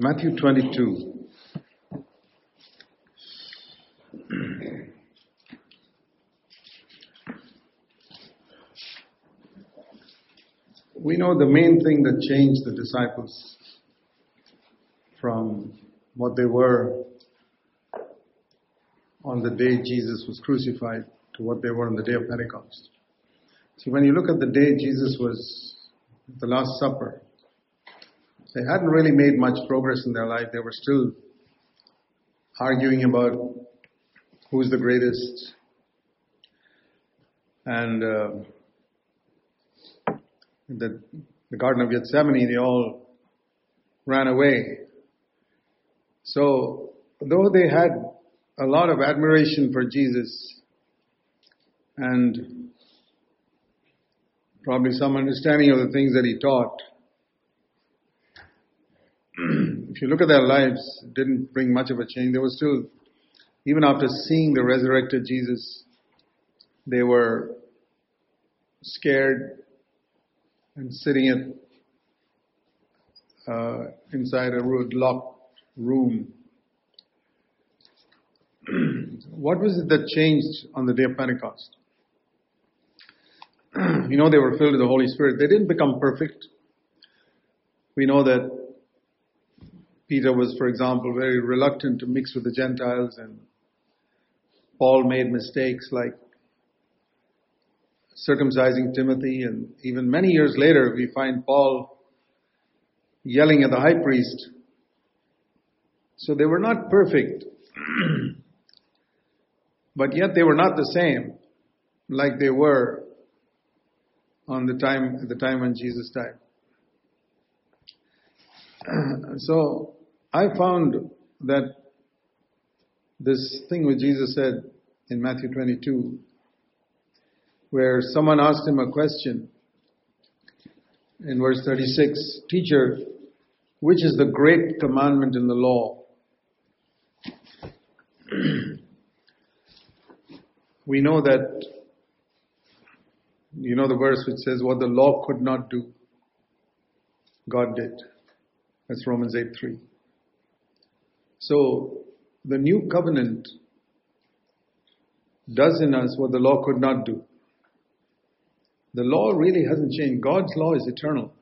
Matthew 22. We know the main thing that changed the disciples from what they were on the day Jesus was crucified to what they were on the day of Pentecost. See, when you look at the day Jesus was the Last Supper, they hadn't really made much progress in their life. They were still arguing about who's the greatest. And uh, the, the Garden of Gethsemane, they all ran away. So, though they had a lot of admiration for Jesus and probably some understanding of the things that he taught, if you look at their lives, didn't bring much of a change. They were still, even after seeing the resurrected Jesus, they were scared and sitting at, uh, inside a locked room. what was it that changed on the day of Pentecost? you know, they were filled with the Holy Spirit. They didn't become perfect. We know that Peter was, for example, very reluctant to mix with the Gentiles, and Paul made mistakes like circumcising Timothy, and even many years later, we find Paul yelling at the high priest. So they were not perfect, but yet they were not the same like they were on the time the time when Jesus died. so I found that this thing which Jesus said in Matthew 22 where someone asked him a question in verse 36 Teacher, which is the great commandment in the law? we know that, you know the verse which says, What the law could not do, God did. That's Romans 8 3. So, the new covenant does in us what the law could not do. The law really hasn't changed. God's law is eternal.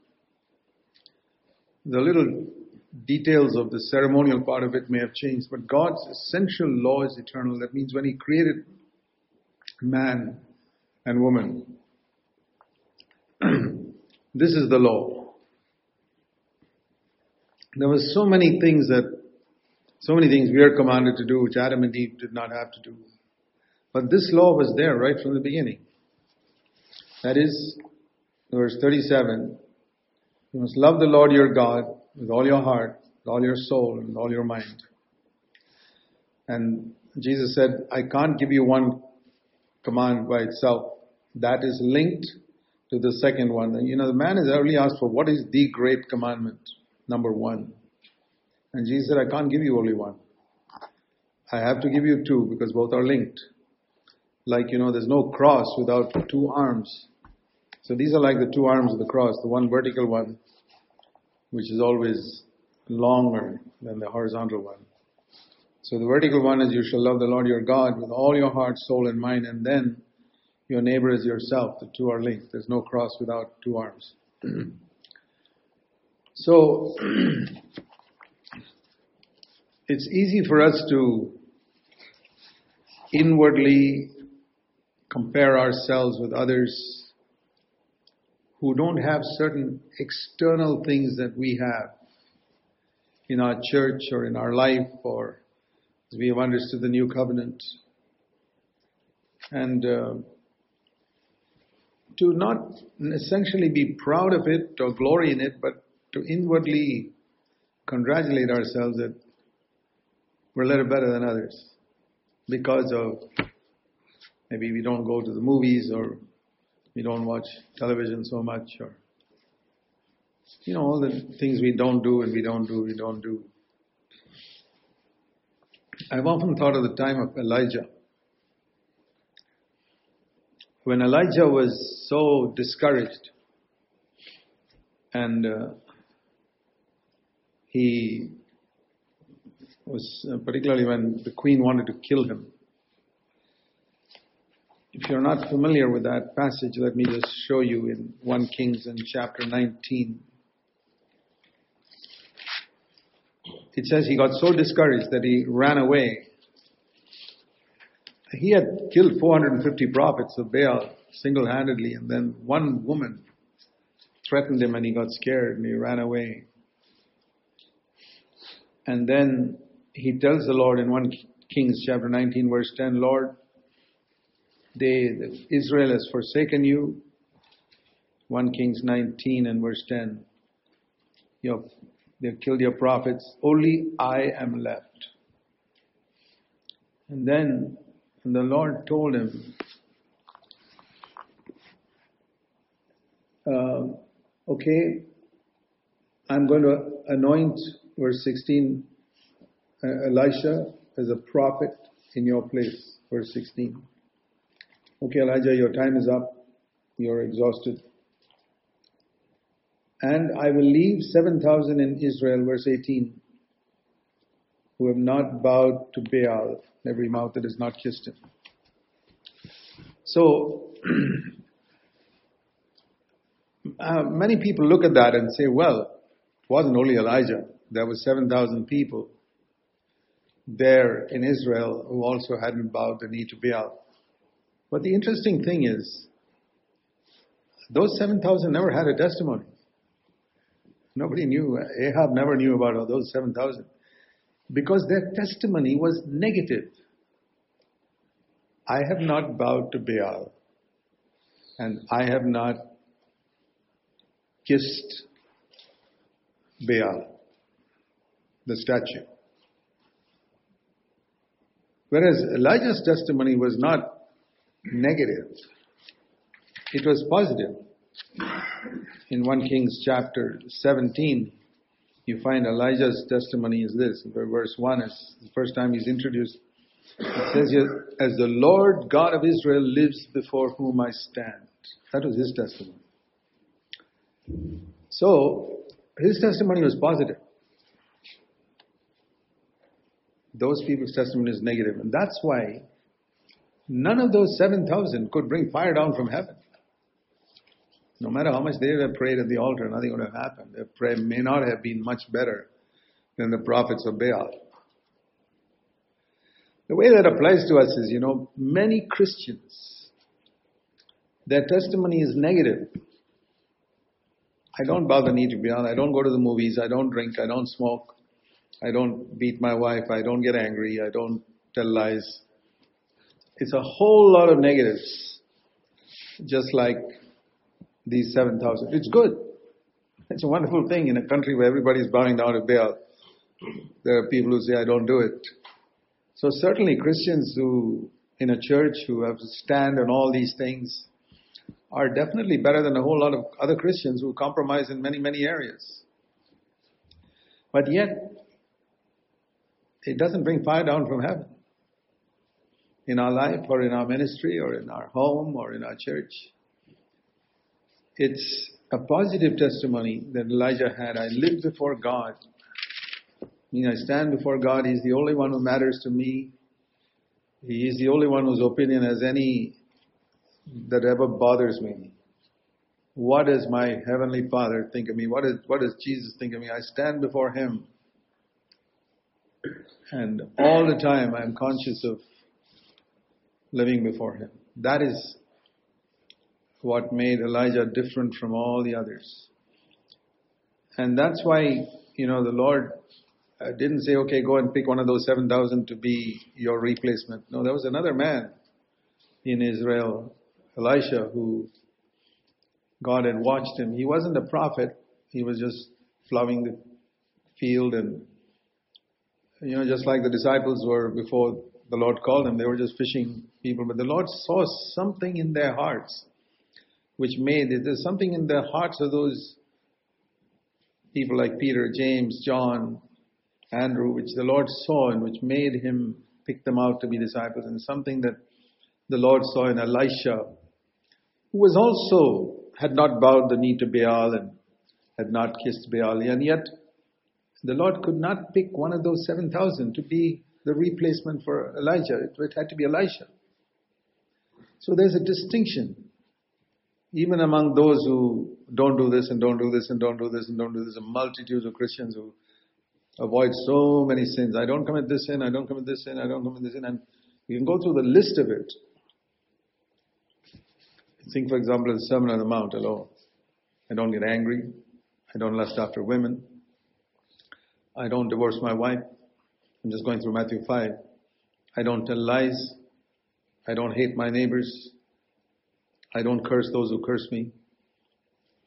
The little details of the ceremonial part of it may have changed, but God's essential law is eternal. That means when He created man and woman, this is the law. There were so many things that, so many things we are commanded to do which Adam and Eve did not have to do. But this law was there right from the beginning. That is, verse 37, you must love the Lord your God with all your heart, with all your soul, and all your mind. And Jesus said, I can't give you one command by itself. That is linked to the second one. You know, the man has already asked for what is the great commandment, number one. And Jesus said, I can't give you only one. I have to give you two because both are linked. Like, you know, there's no cross without two arms. So these are like the two arms of the cross, the one vertical one, which is always longer than the horizontal one. So the vertical one is you shall love the Lord your God with all your heart, soul, and mind, and then your neighbor is yourself. The two are linked. There's no cross without two arms. so it's easy for us to inwardly compare ourselves with others who don't have certain external things that we have in our church or in our life or as we have understood the new covenant. And uh, to not essentially be proud of it or glory in it, but to inwardly congratulate ourselves that we're a little better than others because of maybe we don't go to the movies or we don't watch television so much or you know all the things we don't do and we don't do we don't do. I've often thought of the time of elijah. When elijah was so discouraged and uh, he was uh, particularly when the queen wanted to kill him. If you're not familiar with that passage, let me just show you in 1 Kings in chapter 19. It says he got so discouraged that he ran away. He had killed 450 prophets of Baal single-handedly and then one woman threatened him and he got scared and he ran away. And then he tells the Lord in 1 Kings chapter 19 verse 10, Lord, they, Israel has forsaken you. 1 Kings 19 and verse 10. You have, they've killed your prophets. Only I am left. And then and the Lord told him, uh, okay, I'm going to anoint, verse 16, uh, Elisha as a prophet in your place, verse 16. Okay, Elijah, your time is up. You're exhausted. And I will leave 7,000 in Israel, verse 18, who have not bowed to Baal, every mouth that has not kissed him. So, uh, many people look at that and say, well, it wasn't only Elijah. There were 7,000 people there in Israel who also hadn't bowed the knee to Baal. But the interesting thing is, those 7,000 never had a testimony. Nobody knew. Ahab never knew about those 7,000 because their testimony was negative. I have not bowed to Baal and I have not kissed Baal, the statue. Whereas Elijah's testimony was not negative, it was positive. In 1 Kings chapter 17, you find Elijah's testimony is this. Verse 1 is the first time he's introduced. It says here, As the Lord God of Israel lives before whom I stand. That was his testimony. So, his testimony was positive. Those people's testimony is negative. And that's why none of those 7,000 could bring fire down from heaven. No matter how much they have prayed at the altar, nothing would have happened. Their prayer may not have been much better than the prophets of Baal. The way that applies to us is, you know, many Christians, their testimony is negative. I don't bow the knee to Baal. I don't go to the movies. I don't drink. I don't smoke. I don't beat my wife. I don't get angry. I don't tell lies. It's a whole lot of negatives. Just like these 7,000. It's good. It's a wonderful thing in a country where everybody is bowing down to Baal. There are people who say, I don't do it. So certainly Christians who, in a church who have to stand on all these things are definitely better than a whole lot of other Christians who compromise in many, many areas. But yet, it doesn't bring fire down from heaven in our life or in our ministry or in our home or in our church. It's a positive testimony that Elijah had. I live before God. I stand before God. He's the only one who matters to me. He is the only one whose opinion has any that ever bothers me. What does my heavenly Father think of me? What, is, what does Jesus think of me? I stand before Him. And all the time I'm conscious of living before Him. That is what made Elijah different from all the others. And that's why, you know, the Lord uh, didn't say, okay, go and pick one of those 7,000 to be your replacement. No, there was another man in Israel, Elisha, who God had watched him. He wasn't a prophet. He was just plowing the field and, you know, just like the disciples were before the Lord called them, they were just fishing people. But the Lord saw something in their hearts which made it. There's something in the hearts of those people like Peter, James, John, Andrew, which the Lord saw and which made him pick them out to be disciples, and something that the Lord saw in Elisha, who was also had not bowed the knee to Baal and had not kissed Baal, and yet The Lord could not pick one of those 7,000 to be the replacement for Elijah. It, it had to be Elisha. So there's a distinction. Even among those who don't do this and don't do this and don't do this and don't do this, a multitude of Christians who avoid so many sins. I don't commit this sin, I don't commit this sin, I don't commit this sin. And you can go through the list of it. Think, for example, of the Sermon on the Mount alone. I don't get angry. I don't lust after women. I don't divorce my wife. I'm just going through Matthew 5. I don't tell lies. I don't hate my neighbors. I don't curse those who curse me.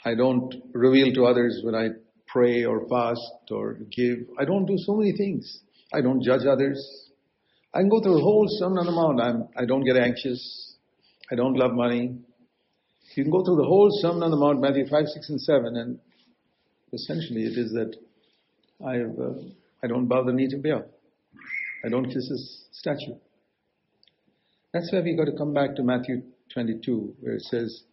I don't reveal to others when I pray or fast or give. I don't do so many things. I don't judge others. I can go through the whole Sermon on the Mount. I'm, I don't get anxious. I don't love money. You can go through the whole Sermon on the Mount, Matthew 5, 6, and 7, and essentially it is that I, uh, I don't bow the knee to Baal. I don't kiss his statue. That's why we got to come back to Matthew 22, where it says,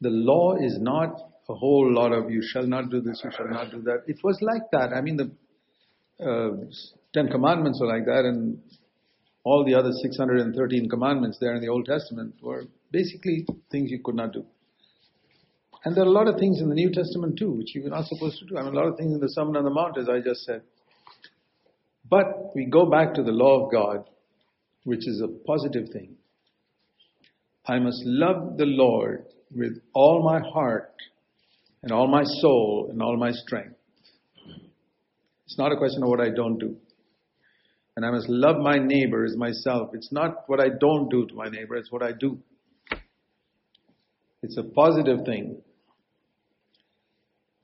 the law is not a whole lot of you shall not do this, you shall not do that. It was like that. I mean, the uh, Ten Commandments were like that, and all the other 613 commandments there in the Old Testament were basically things you could not do. And there are a lot of things in the New Testament too, which you are not supposed to do. I mean, a lot of things in the Sermon on the Mount, as I just said. But we go back to the law of God, which is a positive thing. I must love the Lord with all my heart and all my soul and all my strength. It's not a question of what I don't do. And I must love my neighbor as myself. It's not what I don't do to my neighbor, it's what I do. It's a positive thing.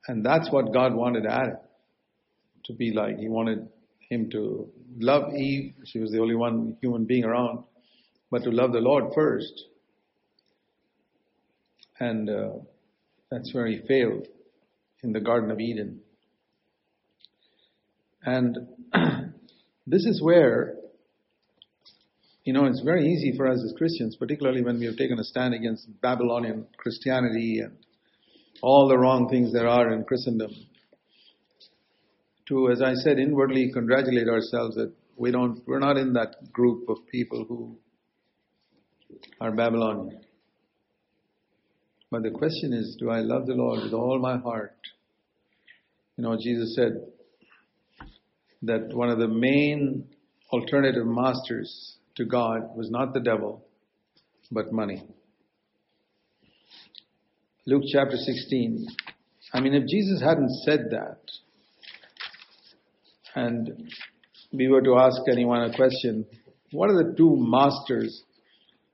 And that's what God wanted Adam to be like. He wanted him to love Eve. She was the only one human being around, but to love the Lord first. And uh, that's where he failed in the Garden of Eden. And this is where you know, it's very easy for us as Christians, particularly when we have taken a stand against Babylonian Christianity and all the wrong things there are in Christendom, to, as I said, inwardly congratulate ourselves that we don't, we're not in that group of people who are Babylonian. But the question is, do I love the Lord with all my heart? You know, Jesus said that one of the main alternative masters to God was not the devil, but money. Luke chapter 16. I mean, if Jesus hadn't said that, and we were to ask anyone a question, what are the two masters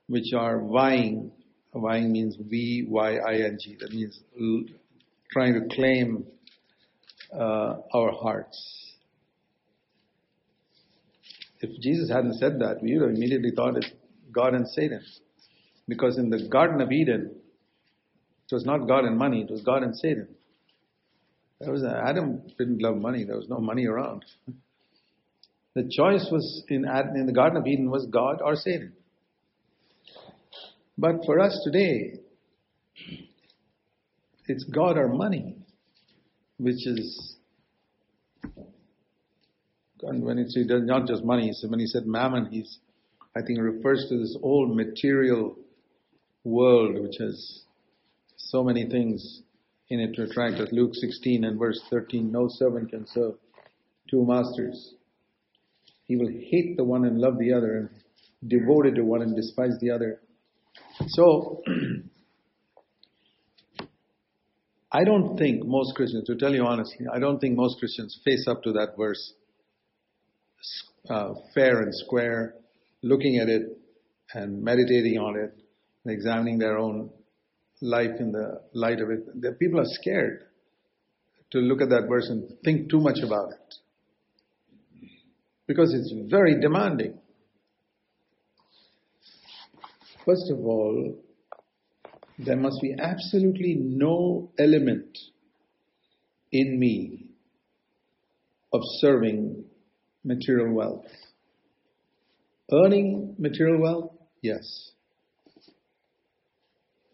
which are vying? Vying means V Y I N G. That means trying to claim uh, our hearts. If Jesus hadn't said that, we would have immediately thought it's God and Satan. Because in the Garden of Eden, it was not God and money, it was God and Satan. Was Adam didn't love money, there was no money around. The choice was in, in the Garden of Eden was God or Satan. But for us today, it's God or money, which is and when it's not just money, so when he said mammon, he's, I think, refers to this old material world which has so many things in it to attract us. Luke 16 and verse 13, no servant can serve two masters. He will hate the one and love the other, and devoted to one and despise the other. So, I don't think most Christians, to tell you honestly, I don't think most Christians face up to that verse uh, fair and square, looking at it and meditating on it, and examining their own life in the light of it. The people are scared to look at that verse and think too much about it because it's very demanding. First of all, there must be absolutely no element in me of serving material wealth. Earning material wealth? Yes.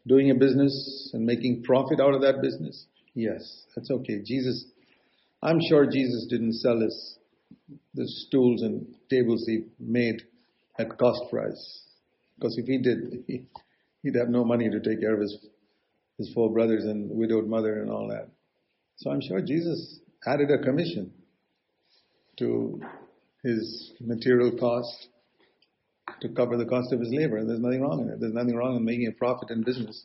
Doing a business and making profit out of that business? Yes, that's okay. Jesus I'm sure Jesus didn't sell his the stools and tables he made at cost price. Because if he did, he, he'd have no money to take care of his his four brothers and widowed mother and all that. So I'm sure Jesus added a commission to his material cost to cover the cost of his labor. There's nothing wrong in it. There's nothing wrong in making a profit in business.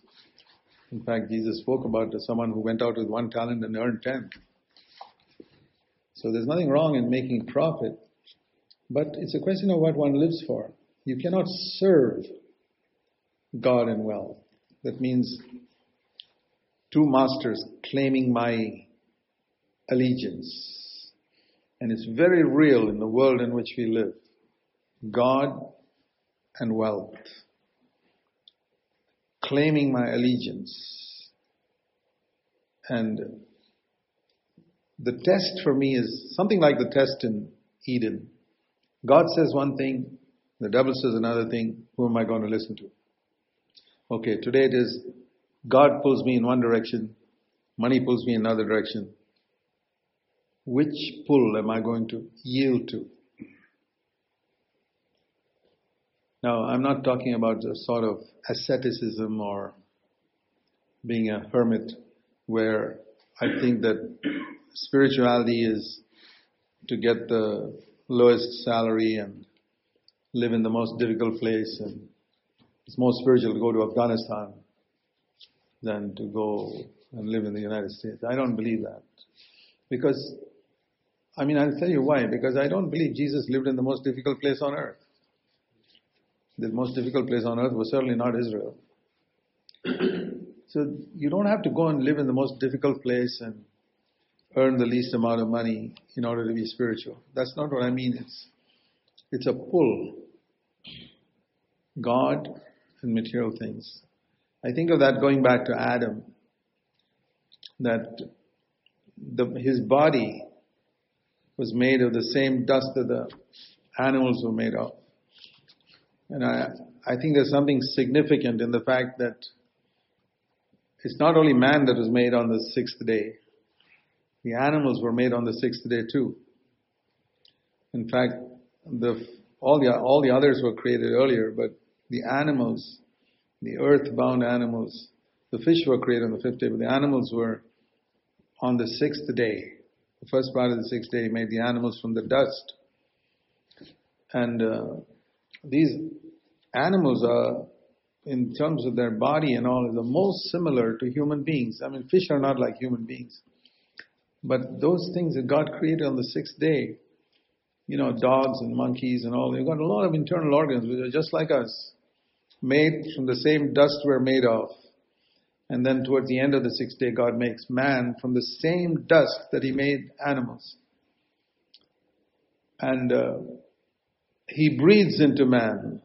In fact, Jesus spoke about someone who went out with one talent and earned ten. So there's nothing wrong in making profit, but it's a question of what one lives for. You cannot serve God and wealth. That means two masters claiming my allegiance. And it's very real in the world in which we live. God and wealth. Claiming my allegiance. And the test for me is something like the test in Eden. God says one thing, the devil says another thing. Who am I going to listen to? Okay, today it is God pulls me in one direction, money pulls me in another direction. Which pull am I going to yield to? Now, I'm not talking about the sort of asceticism or being a hermit where I think that spirituality is to get the lowest salary and live in the most difficult place and it's more spiritual to go to Afghanistan than to go and live in the United States. I don't believe that. Because, I mean, I'll tell you why. Because I don't believe Jesus lived in the most difficult place on earth. The most difficult place on earth was certainly not Israel. so you don't have to go and live in the most difficult place and earn the least amount of money in order to be spiritual. That's not what I mean. It's, it's a pull. God and material things. I think of that going back to Adam, that the, his body was made of the same dust that the animals were made of. And I, I think there's something significant in the fact that it's not only man that was made on the sixth day, the animals were made on the sixth day too. In fact, the, all, the, all the others were created earlier, but the animals, the earth-bound animals, the fish were created on the fifth day, but the animals were on the sixth day. The first part of the sixth day, made the animals from the dust. And uh, these animals are, in terms of their body and all, the most similar to human beings. I mean, fish are not like human beings. But those things that God created on the sixth day, you know, dogs and monkeys and all, they've got a lot of internal organs which are just like us, made from the same dust we're made of. And then towards the end of the sixth day, God makes man from the same dust that He made animals. And uh, He breathes into man.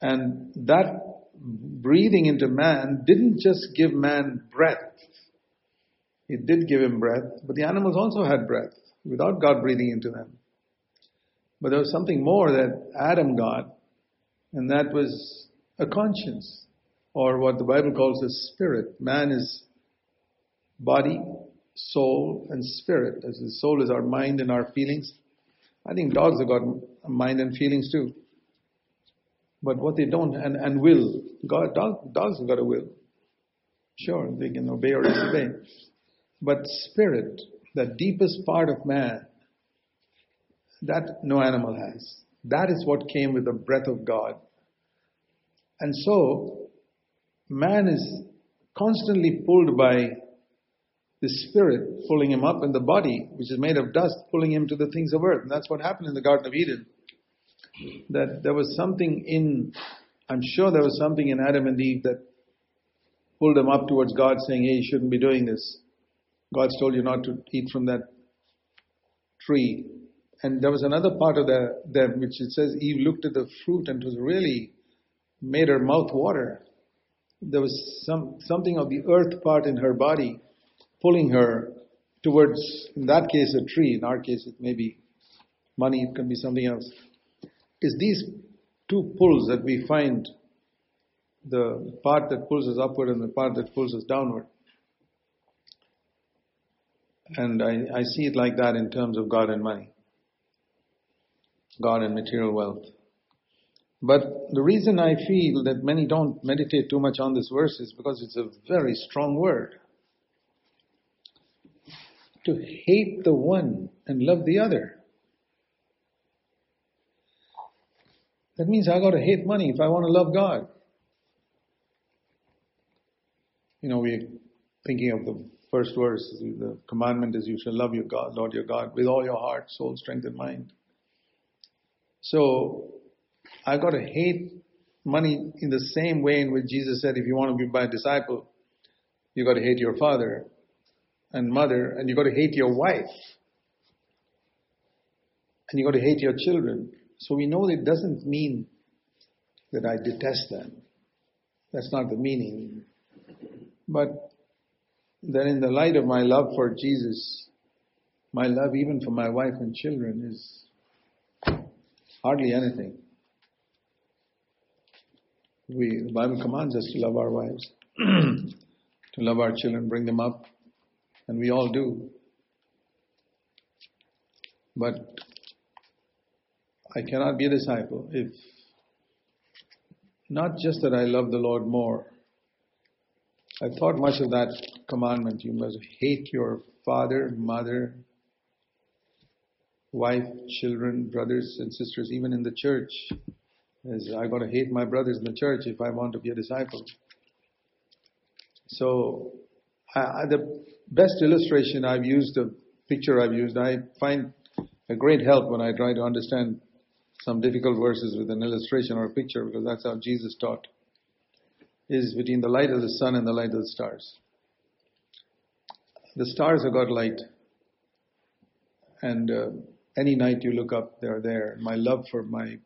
And that breathing into man didn't just give man breath, it did give him breath, but the animals also had breath without God breathing into them. But there was something more that Adam got, and that was a conscience, or what the Bible calls a spirit. Man is body, soul, and spirit. As the soul is our mind and our feelings. I think dogs have got mind and feelings too. But what they don't, and, and will, God, dog, dogs have got a will. Sure, they can obey or disobey. But spirit, the deepest part of man, that no animal has. That is what came with the breath of God. And so, man is constantly pulled by the spirit pulling him up, and the body, which is made of dust, pulling him to the things of earth. And that's what happened in the Garden of Eden. That there was something in, I'm sure there was something in Adam and Eve that pulled them up towards God, saying, hey, you shouldn't be doing this. God's told you not to eat from that tree. And there was another part of the, that which it says Eve looked at the fruit and it was really made her mouth water. There was some something of the earth part in her body pulling her towards, in that case, a tree. In our case, it may be money, it can be something else. Is these two pulls that we find the part that pulls us upward and the part that pulls us downward. And I, I see it like that in terms of God and money, God and material wealth. But the reason I feel that many don't meditate too much on this verse is because it's a very strong word. To hate the one and love the other. That means I gotta hate money if I want to love God. You know, we're thinking of the first verse. The commandment is you shall love your God, Lord your God, with all your heart, soul, strength, and mind. So I got to hate money in the same way in which Jesus said, if you want to be my disciple, you got to hate your father and mother, and you got to hate your wife, and you got to hate your children. So we know it doesn't mean that I detest them. That's not the meaning. But then, in the light of my love for Jesus, my love even for my wife and children is hardly anything. We, the Bible commands us to love our wives, to love our children, bring them up, and we all do. But I cannot be a disciple if not just that I love the Lord more. I thought much of that commandment. You must hate your father, mother, wife, children, brothers and sisters, even in the church. As I got to hate my brothers in the church if I want to be a disciple. So, The best illustration I've used, the picture I've used, I find a great help when I try to understand some difficult verses with an illustration or a picture because that's how Jesus taught, is between the light of the sun and the light of the stars. The stars have got light, and uh, any night you look up, they're there. My love for my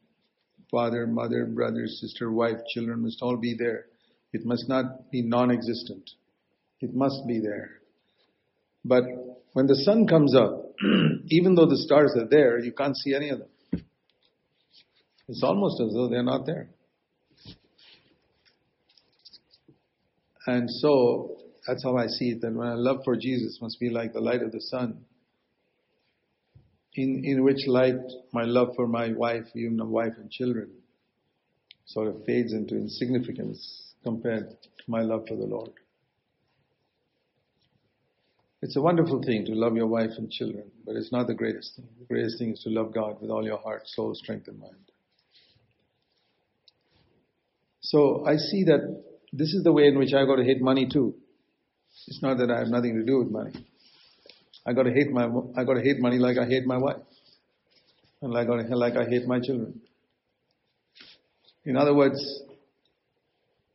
father, mother, brother, sister, wife, children must all be there. It must not be non existent. It must be there. But when the sun comes up, even though the stars are there, you can't see any of them. It's almost as though they're not there. And so that's how I see it. That my love for Jesus must be like the light of the sun, in in which light my love for my wife, even my wife and children, sort of fades into insignificance compared to my love for the Lord. It's a wonderful thing to love your wife and children, but it's not the greatest thing. The greatest thing is to love God with all your heart, soul, strength, and mind. So I see that this is the way in which I got to hate money too. It's not that I have nothing to do with money. I got to hate my I got to hate money like I hate my wife, and like I, like I hate my children. In other words,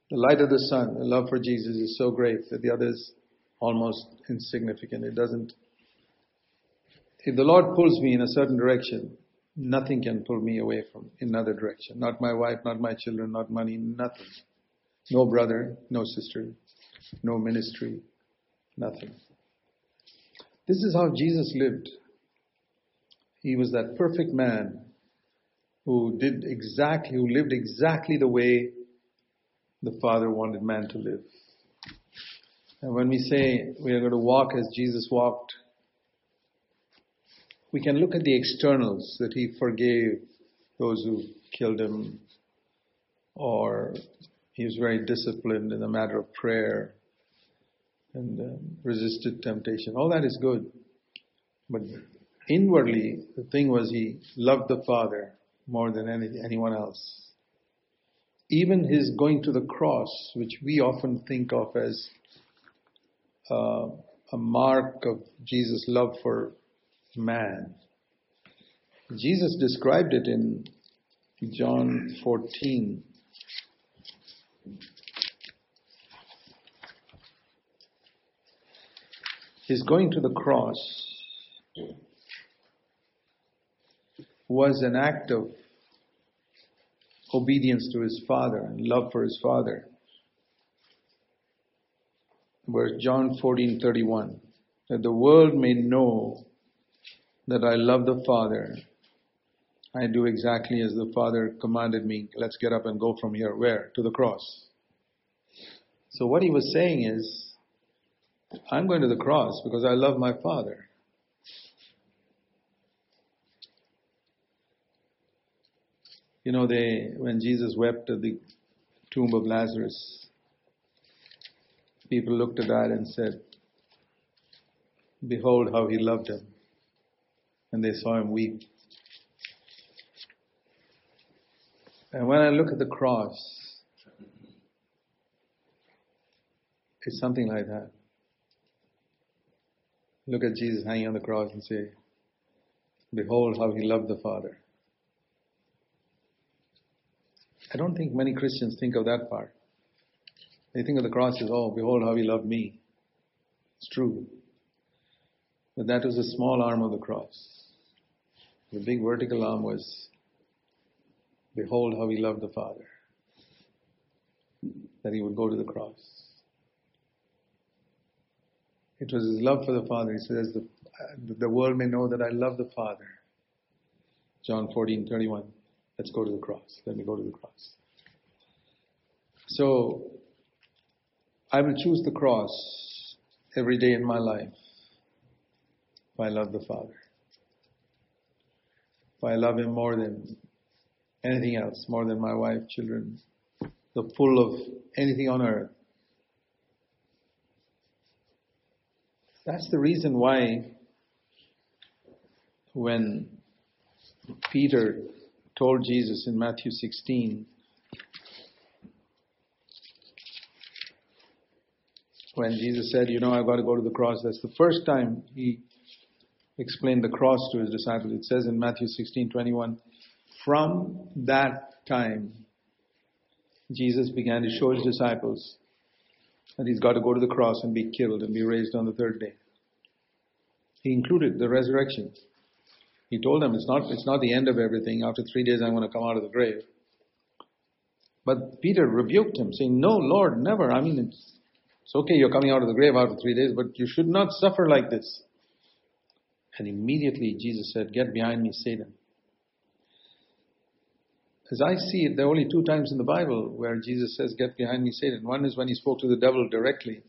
the light of the sun, the love for Jesus is so great that the others almost insignificant. It doesn't. If the Lord pulls me in a certain direction, Nothing can pull me away from another direction. Not my wife, not my children, not money, nothing. No brother, no sister, no ministry, nothing. This is how Jesus lived. He was that perfect man who did exactly, who lived exactly the way the Father wanted man to live. And when we say we are going to walk as Jesus walked, we can look at the externals that he forgave those who killed him, or he was very disciplined in the matter of prayer and uh, resisted temptation. All that is good. But inwardly, the thing was he loved the Father more than any, anyone else. Even his going to the cross, which we often think of as uh, a mark of Jesus' love for man. Jesus described it in John 14. His going to the cross was an act of obedience to his father and love for his father. Where John 14:31 that the world may know that I love the Father. I do exactly as the Father commanded me. Let's get up and go from here. Where? To the cross. So what he was saying is, I'm going to the cross because I love my Father. You know, they when Jesus wept at the tomb of Lazarus, people looked at that and said, Behold how he loved him. And they saw him weep. And when I look at the cross, it's something like that. Look at Jesus hanging on the cross and say, Behold how he loved the Father. I don't think many Christians think of that part. They think of the cross as, oh, behold how he loved me. It's true. But that was a small arm of the cross. The big vertical arm was, behold how he loved the Father. That he would go to the cross. It was his love for the Father. He says, the, uh, the world may know that I love the Father. John 14, 31. Let's go to the cross. Let me go to the cross. So, I will choose the cross every day in my life if I love the Father. If I love Him more than anything else, more than my wife, children, the full of anything on earth. That's the reason why when Peter told Jesus in Matthew 16, when Jesus said, You know, I've got to go to the cross, that's the first time he explained the cross to his disciples. It says in Matthew 16 21, from that time, Jesus began to show his disciples that he's got to go to the cross and be killed and be raised on the third day. He included the resurrection. He told them it's not, it's not the end of everything. After three days, I'm going to come out of the grave. But Peter rebuked him, saying, No, Lord, never. I mean, it's, it's okay, you're coming out of the grave after three days, but you should not suffer like this. And immediately Jesus said, Get behind me, Satan. As I see it, there are only two times in the Bible where Jesus says, Get behind me, Satan. One is when he spoke to the devil directly,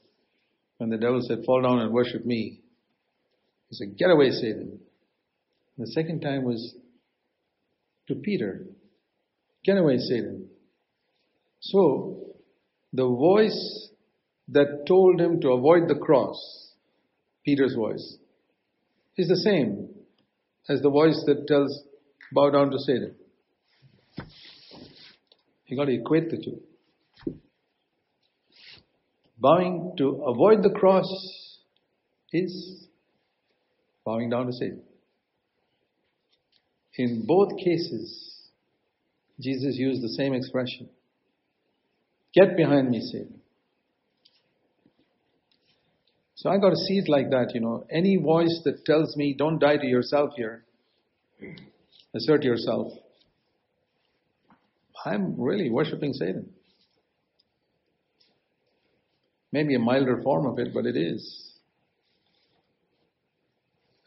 when the devil said, Fall down and worship me. He said, Get away, Satan. The second time was to Peter, Get away, Satan. So, the voice that told him to avoid the cross, Peter's voice, is the same as the voice that tells, bow down to Satan. You got to equate the two. Bowing to avoid the cross is bowing down to Satan. In both cases, Jesus used the same expression. Get behind me, Satan. So I got to see it like that, you know. Any voice that tells me, don't die to yourself here, assert yourself, I'm really worshiping Satan. Maybe a milder form of it, but it is.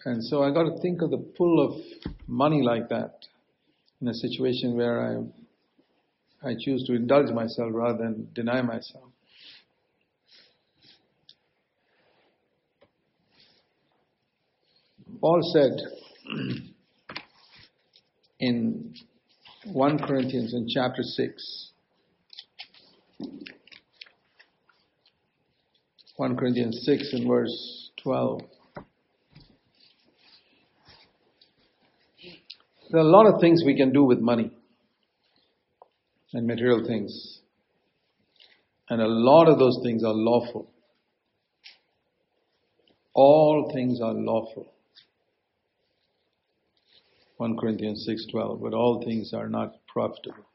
And so I got to think of the pull of money like that in a situation where I, I choose to indulge myself rather than deny myself. Paul said in 1 Corinthians in chapter 6, 1 Corinthians 6 in verse 12. There are a lot of things we can do with money and material things. And a lot of those things are lawful. All things are lawful. 1 Corinthians 6:12, but all things are not profitable.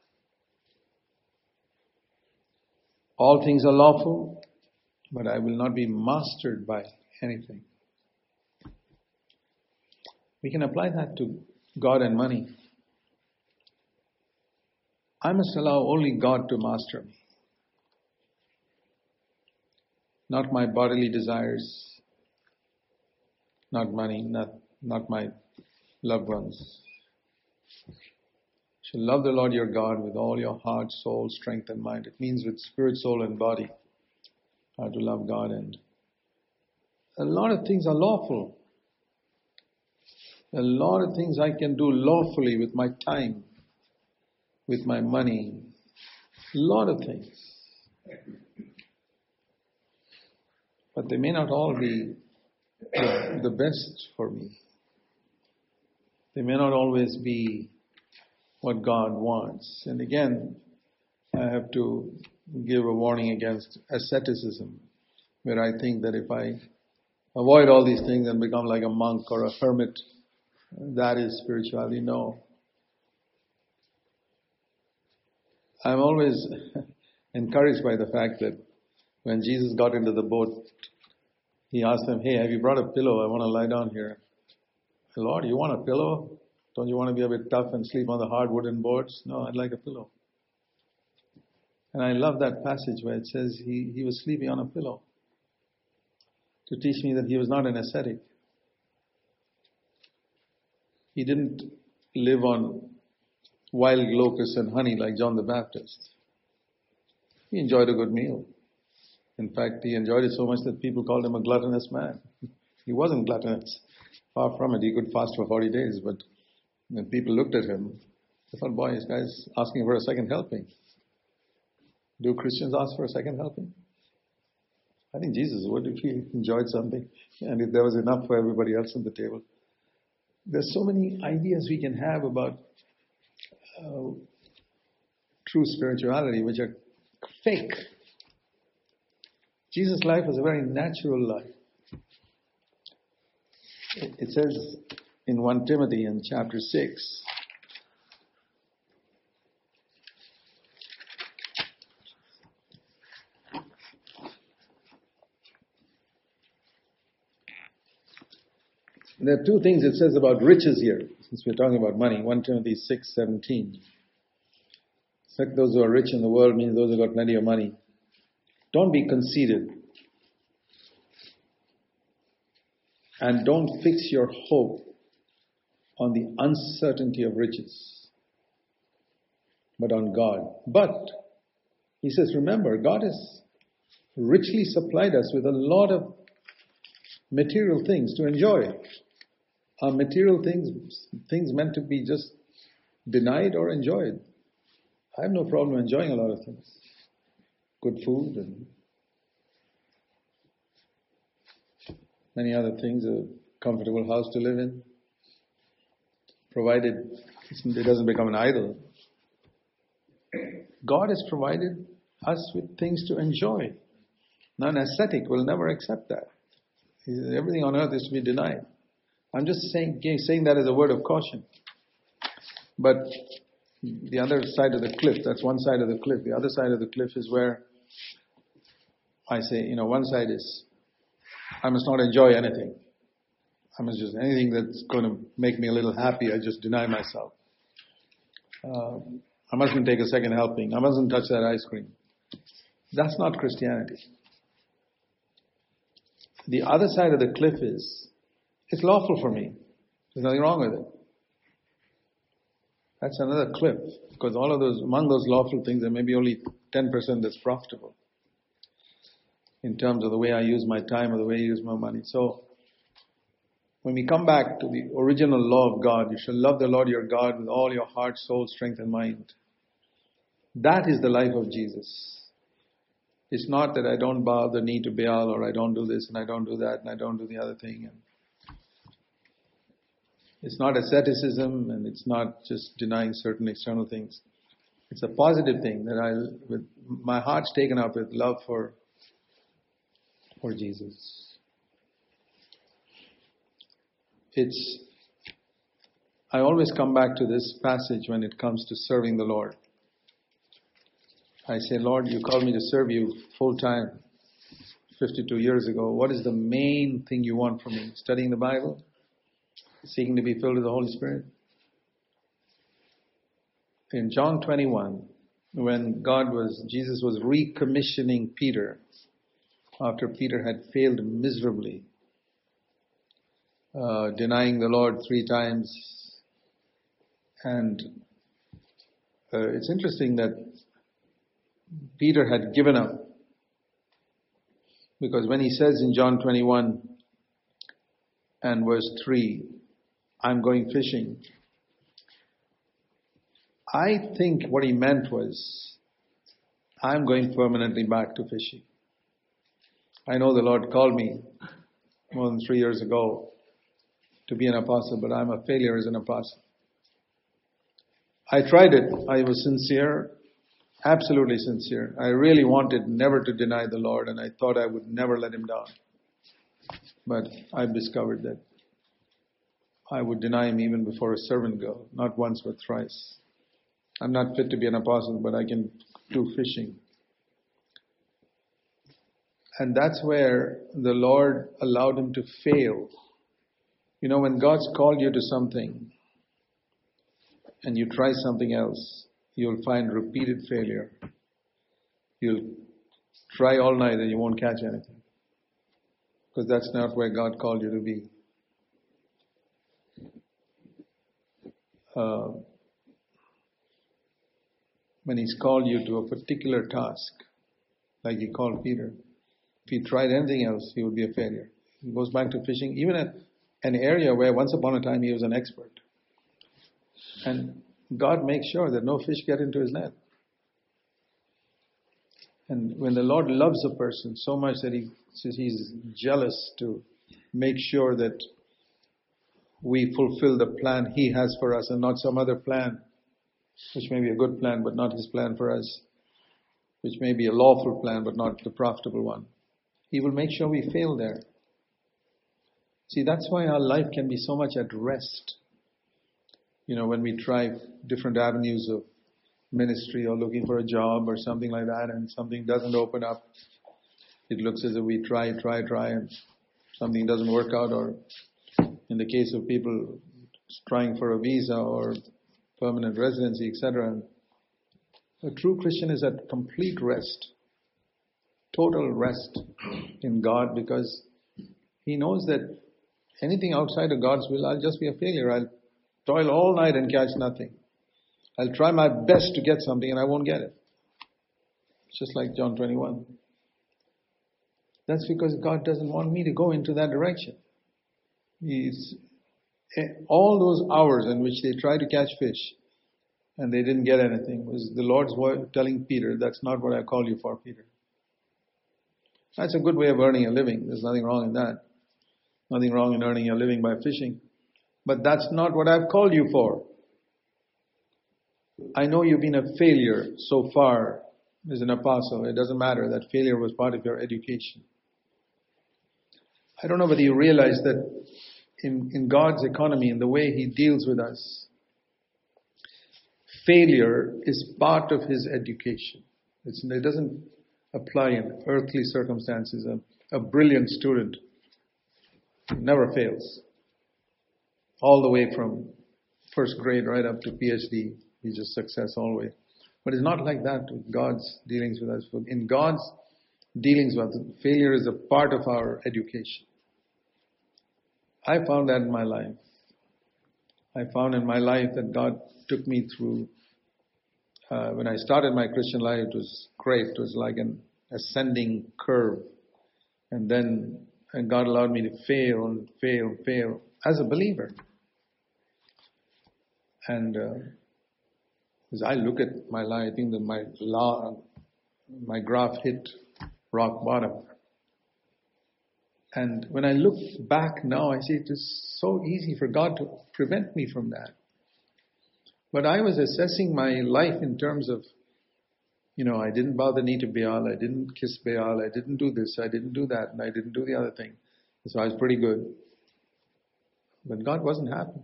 All things are lawful, but I will not be mastered by anything. We can apply that to God and money. I must allow only God to master me. Not my bodily desires, not money, not, not my loved ones. You shall love the Lord your God with all your heart, soul, strength, and mind. It means with spirit, soul, and body. How to love God and a lot of things are lawful. A lot of things I can do lawfully with my time, with my money. A lot of things. But they may not all be the best for me. They may not always be what God wants. And again, I have to give a warning against asceticism, where I think that if I avoid all these things and become like a monk or a hermit, that is spirituality. No. I'm always encouraged by the fact that when Jesus got into the boat, he asked them, Hey, have you brought a pillow? I want to lie down here. Lord, you want a pillow? Don't you want to be a bit tough and sleep on the hard wooden boards? No, I'd like a pillow. And I love that passage where it says he, he was sleeping on a pillow to teach me that he was not an ascetic. He didn't live on wild locusts and honey like John the Baptist. He enjoyed a good meal. In fact, he enjoyed it so much that people called him a gluttonous man. He wasn't gluttonous. Far from it. He could fast for 40 days, but when people looked at him, they thought, boy, this guy's asking for a second helping. Do Christians ask for a second helping? I think Jesus would if he enjoyed something and if there was enough for everybody else on the table. There's so many ideas we can have about uh, true spirituality which are fake. Jesus' life was a very natural life. It says in 1 Timothy in chapter 6, There are two things it says about riches here, since we're talking about money. 1 Timothy 6 17. Except those who are rich in the world means those who got plenty of money. Don't be conceited. And don't fix your hope on the uncertainty of riches, but on God. But, he says, remember, God has richly supplied us with a lot of material things to enjoy. Are material things things meant to be just denied or enjoyed? I have no problem enjoying a lot of things. Good food and many other things, a comfortable house to live in, provided it doesn't become an idol. God has provided us with things to enjoy. Non ascetic will never accept that. Everything on earth is to be denied. I'm just saying, saying that as a word of caution. But the other side of the cliff, that's one side of the cliff. The other side of the cliff is where I say, you know, one side is I must not enjoy anything. I must just, anything that's going to make me a little happy, I just deny myself. Uh, I mustn't take a second helping. I mustn't touch that ice cream. That's not Christianity. The other side of the cliff is, it's lawful for me. There's nothing wrong with it. That's another cliff, because all of those, among those lawful things, there may be only 10% that's profitable in terms of the way I use my time or the way I use my money. So, when we come back to the original law of God, you shall love the Lord your God with all your heart, soul, strength, and mind. That is the life of Jesus. It's not that I don't bow the knee to Baal or I don't do this and I don't do that and I don't do the other thing. And it's not asceticism and it's not just denying certain external things. It's a positive thing that I, with my heart's taken up with love for, for Jesus. It's, I always come back to this passage when it comes to serving the Lord. I say, Lord, you called me to serve you full time 52 years ago. What is the main thing you want from me? Studying the Bible? Seeking to be filled with the Holy Spirit? In John 21, when God was, Jesus was recommissioning Peter after Peter had failed miserably, uh, denying the Lord three times. And uh, it's interesting that Peter had given up. Because when he says in John 21, and verse 3, I'm going fishing. I think what he meant was, I'm going permanently back to fishing. I know the Lord called me more than three years ago to be an apostle, but I'm a failure as an apostle. I tried it. I was sincere, absolutely sincere. I really wanted never to deny the Lord, and I thought I would never let him down. But I've discovered that I would deny him even before a servant girl, not once but thrice. I'm not fit to be an apostle, but I can do fishing. And that's where the Lord allowed him to fail. You know, when God's called you to something and you try something else, you'll find repeated failure. You'll try all night and you won't catch anything. Because that's not where God called you to be. Uh, when He's called you to a particular task, like He called Peter, if he tried anything else, he would be a failure. He goes back to fishing, even at an area where once upon a time he was an expert. And God makes sure that no fish get into his net. And when the Lord loves a person so much that he says he's jealous to make sure that we fulfill the plan he has for us and not some other plan, which may be a good plan but not his plan for us, which may be a lawful plan but not the profitable one. He will make sure we fail there. See, that's why our life can be so much at rest. You know, when we try different avenues of ministry or looking for a job or something like that and something doesn't open up, it looks as if we try, try, try and something doesn't work out or in the case of people trying for a visa or permanent residency, etc. A true Christian is at complete rest total rest in God because he knows that anything outside of God's will, I'll just be a failure. I'll toil all night and catch nothing. I'll try my best to get something and I won't get it. It's just like John 21. That's because God doesn't want me to go into that direction. He's, eh, all those hours in which they tried to catch fish and they didn't get anything was the Lord's word telling Peter, that's not what I call you for, Peter. That's a good way of earning a living. There's nothing wrong in that. Nothing wrong in earning a living by fishing. But that's not what I've called you for. I know you've been a failure so far as an apostle. It doesn't matter. That failure was part of your education. I don't know whether you realize that in, in God's economy, in the way He deals with us, failure is part of His education. It's, it doesn't apply in earthly circumstances. A, a brilliant student never fails. All the way from first grade right up to PhD, he's just success way. But it's not like that with God's dealings with us. In God's dealings with us, failure is a part of our education. I found that in my life. I found in my life that God took me through uh, when I started my Christian life, it was great. It was like an ascending curve. And then and God allowed me to fail and fail, and fail as a believer. And uh, as I look at my life, I think that my law, my graph hit rock bottom. And when I look back now, I see it is so easy for God to prevent me from that. But I was assessing my life in terms of, you know, I didn't bow the knee to Baal, I didn't kiss Baal, I didn't do this, I didn't do that, and I didn't do the other thing. So I was pretty good. But God wasn't happy.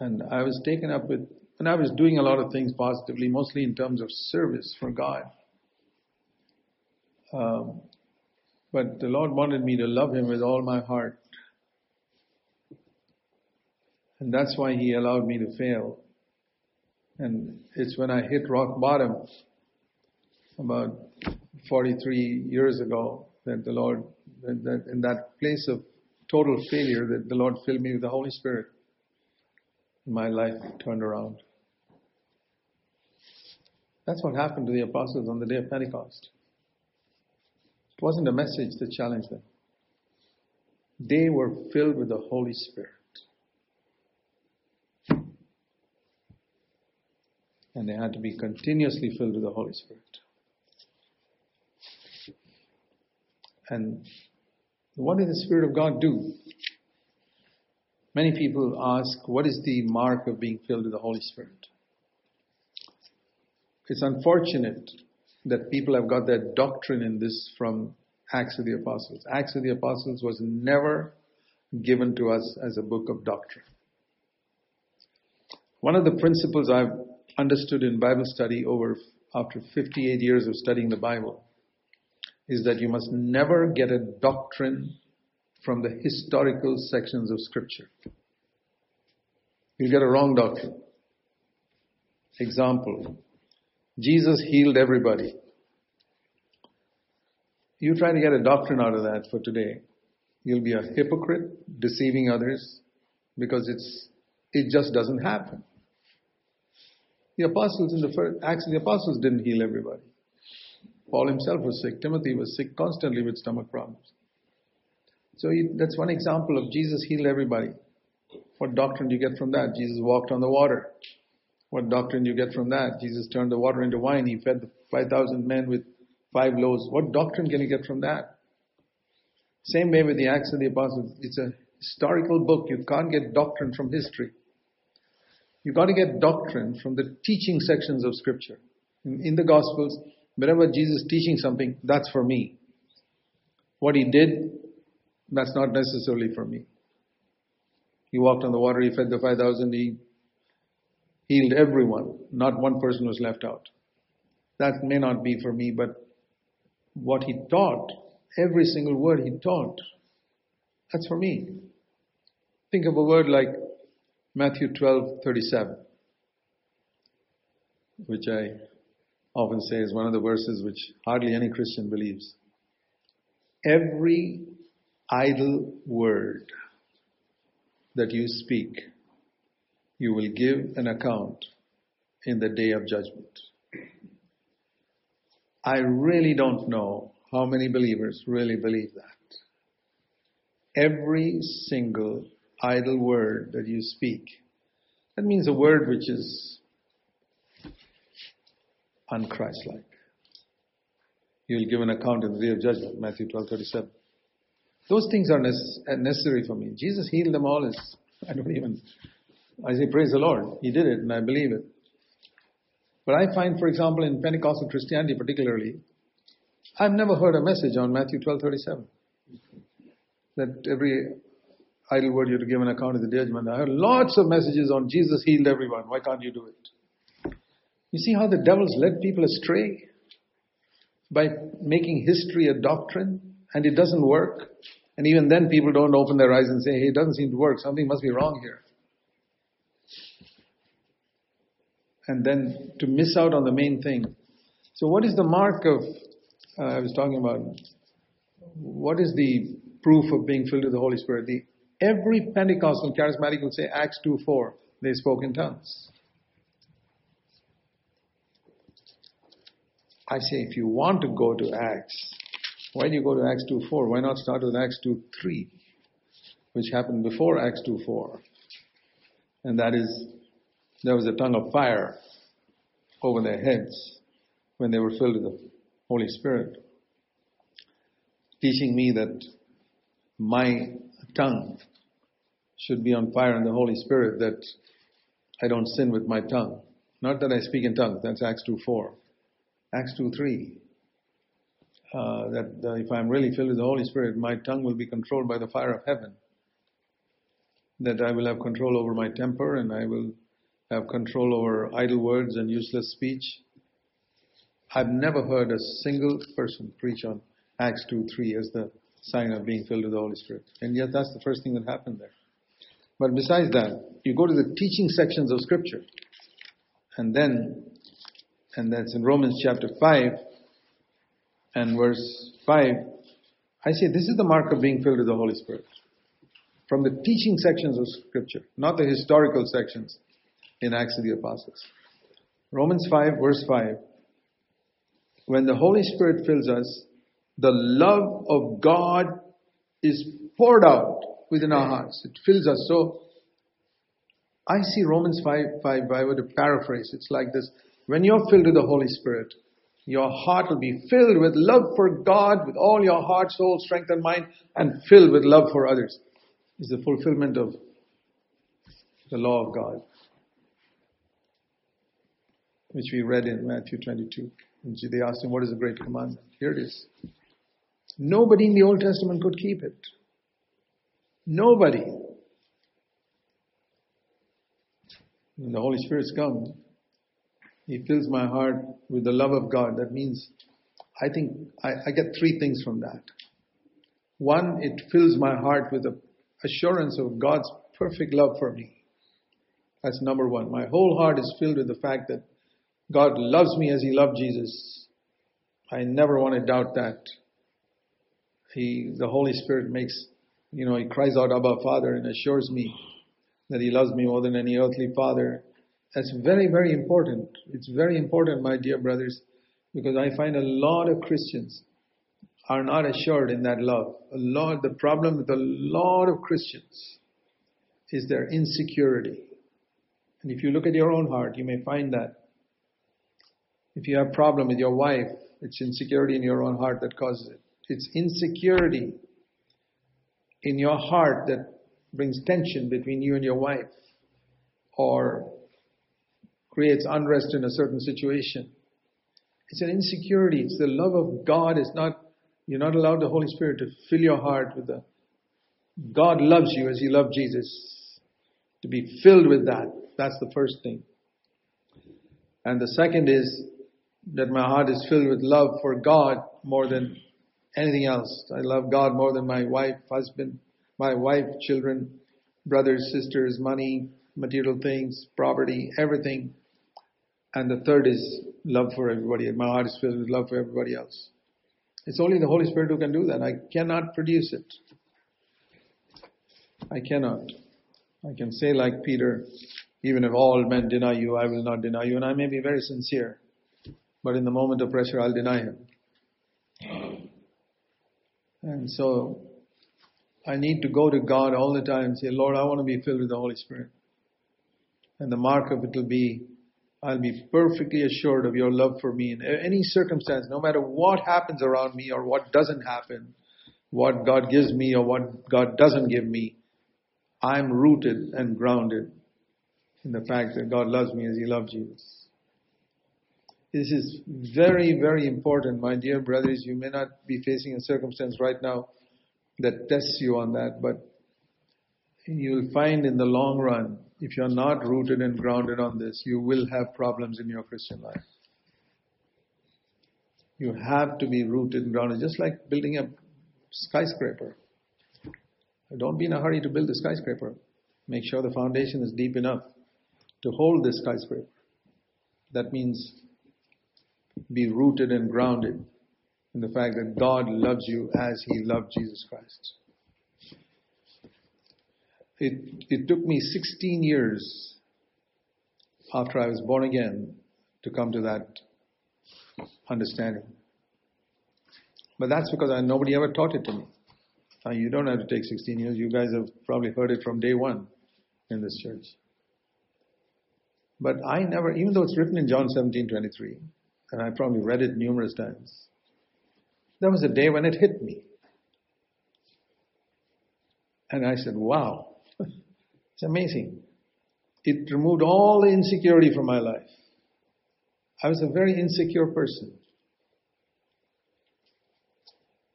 And I was taken up with, and I was doing a lot of things positively, mostly in terms of service for God. Um, but the Lord wanted me to love Him with all my heart and that's why he allowed me to fail. And it's when I hit rock bottom about 43 years ago that the Lord, that, that in that place of total failure, that the Lord filled me with the Holy Spirit. My life turned around. That's what happened to the apostles on the day of Pentecost. It wasn't a message that challenged them. They were filled with the Holy Spirit. And they had to be continuously filled with the Holy Spirit. And what did the Spirit of God do? Many people ask, what is the mark of being filled with the Holy Spirit? It's unfortunate that people have got their doctrine in this from Acts of the Apostles. Acts of the Apostles was never given to us as a book of doctrine. One of the principles I've understood in Bible study over after 58 years of studying the Bible is that you must never get a doctrine from the historical sections of Scripture. You'll get a wrong doctrine. Example Jesus healed everybody. You try to get a doctrine out of that for today, you'll be a hypocrite, deceiving others, because it's it just doesn't happen. The apostles in the first Acts the apostles didn't heal everybody. Paul himself was sick. Timothy was sick constantly with stomach problems. So he, that's one example of Jesus healed everybody. What doctrine do you get from that? Jesus walked on the water. What doctrine do you get from that? Jesus turned the water into wine. He fed the 5,000 men with five loaves. What doctrine can you get from that? Same way with the Acts of the Apostles. It's a historical book. You can't get doctrine from history. You've got to get doctrine from the teaching sections of Scripture. In, in the Gospels, whenever Jesus is teaching something, that's for me. What he did, that's not necessarily for me. He walked on the water, he fed the 5,000, he healed everyone. Not one person was left out. That may not be for me, but what he taught, every single word he taught, that's for me. Think of a word like Matthew 12 37, which I often say is one of the verses which hardly any Christian believes. Every idle word that you speak, you will give an account in the day of judgment. I really don't know how many believers really believe that. Every single idle word that you speak, that means a word which is unchristlike. You'll give an account in the day of judgment, Matthew 12 37. Those things are uh, necessary for me. Jesus healed them all. Is I don't even. I say, praise the Lord. He did it, and I believe it. But I find, for example, in Pentecostal Christianity particularly, I've never heard a message on Matthew 12:37 that every idle word you to give an account of the judgment. I heard lots of messages on Jesus healed everyone. Why can't you do it? You see how the devil's led people astray by making history a doctrine, and it doesn't work. And even then, people don't open their eyes and say, hey, it doesn't seem to work. Something must be wrong here. And then to miss out on the main thing. So, what is the mark of, uh, I was talking about, what is the proof of being filled with the Holy Spirit? The, every Pentecostal charismatic will say Acts 2 4, they spoke in tongues. I say, if you want to go to Acts, why do you go to Acts 2.4? Why not start with Acts 2.3, which happened before Acts 2.4? And that is, there was a tongue of fire over their heads when they were filled with the Holy Spirit, teaching me that my tongue should be on fire in the Holy Spirit, that I don't sin with my tongue. Not that I speak in tongues, that's Acts 2.4. Acts 2.3, uh, that if I'm really filled with the Holy Spirit, my tongue will be controlled by the fire of heaven. That I will have control over my temper and I will have control over idle words and useless speech. I've never heard a single person preach on Acts 2 3 as the sign of being filled with the Holy Spirit. And yet that's the first thing that happened there. But besides that, you go to the teaching sections of Scripture, and then, and that's in Romans chapter 5, and verse 5, I say this is the mark of being filled with the Holy Spirit. From the teaching sections of Scripture, not the historical sections in Acts of the Apostles. Romans 5, verse 5. When the Holy Spirit fills us, the love of God is poured out within our hearts. It fills us. So I see Romans 5, 5, if I were to paraphrase, it's like this. When you're filled with the Holy Spirit, your heart will be filled with love for God with all your heart, soul, strength, and mind, and filled with love for others. Is the fulfillment of the law of God, which we read in Matthew 22. And they asked him, What is the great commandment? Here it is. Nobody in the Old Testament could keep it. Nobody. When the Holy Spirit's come, He fills my heart with the love of God. That means I think I, I get three things from that. One, it fills my heart with the assurance of God's perfect love for me. That's number one. My whole heart is filled with the fact that God loves me as He loved Jesus. I never want to doubt that. He, the Holy Spirit makes, you know, He cries out, Abba, Father, and assures me that He loves me more than any earthly father. That's very, very important. It's very important, my dear brothers, because I find a lot of Christians are not assured in that love. A lot, the problem with a lot of Christians is their insecurity. And if you look at your own heart, you may find that. If you have problem with your wife, it's insecurity in your own heart that causes it. It's insecurity in your heart that brings tension between you and your wife or creates unrest in a certain situation. It's an insecurity. It's the love of God. It's not, you're not allowed the Holy Spirit to fill your heart with the, God loves you as He loved Jesus. To be filled with that. That's the first thing. And the second is that my heart is filled with love for God more than anything else. I love God more than my wife, husband, my wife, children, brothers, sisters, money, material things, property, everything. And the third is love for everybody. My heart is filled with love for everybody else. It's only the Holy Spirit who can do that. I cannot produce it. I cannot. I can say like Peter, even if all men deny you, I will not deny you. And I may be very sincere, but in the moment of pressure, I'll deny him. And so I need to go to God all the time and say, Lord, I want to be filled with the Holy Spirit. And the mark of it will be, I'll be perfectly assured of your love for me in any circumstance, no matter what happens around me or what doesn't happen, what God gives me or what God doesn't give me. I'm rooted and grounded in the fact that God loves me as He loved Jesus. This is very, very important, my dear brothers. You may not be facing a circumstance right now that tests you on that, but you'll find in the long run, if you're not rooted and grounded on this, you will have problems in your Christian life. You have to be rooted and grounded, just like building a skyscraper. Don't be in a hurry to build a skyscraper. Make sure the foundation is deep enough to hold this skyscraper. That means be rooted and grounded in the fact that God loves you as He loved Jesus Christ. It, it took me 16 years after I was born again to come to that understanding. But that's because I, nobody ever taught it to me. Now, you don't have to take 16 years. You guys have probably heard it from day one in this church. But I never, even though it's written in John 17 23, and I probably read it numerous times, there was a day when it hit me. And I said, wow, it's amazing. It removed all the insecurity from my life. I was a very insecure person.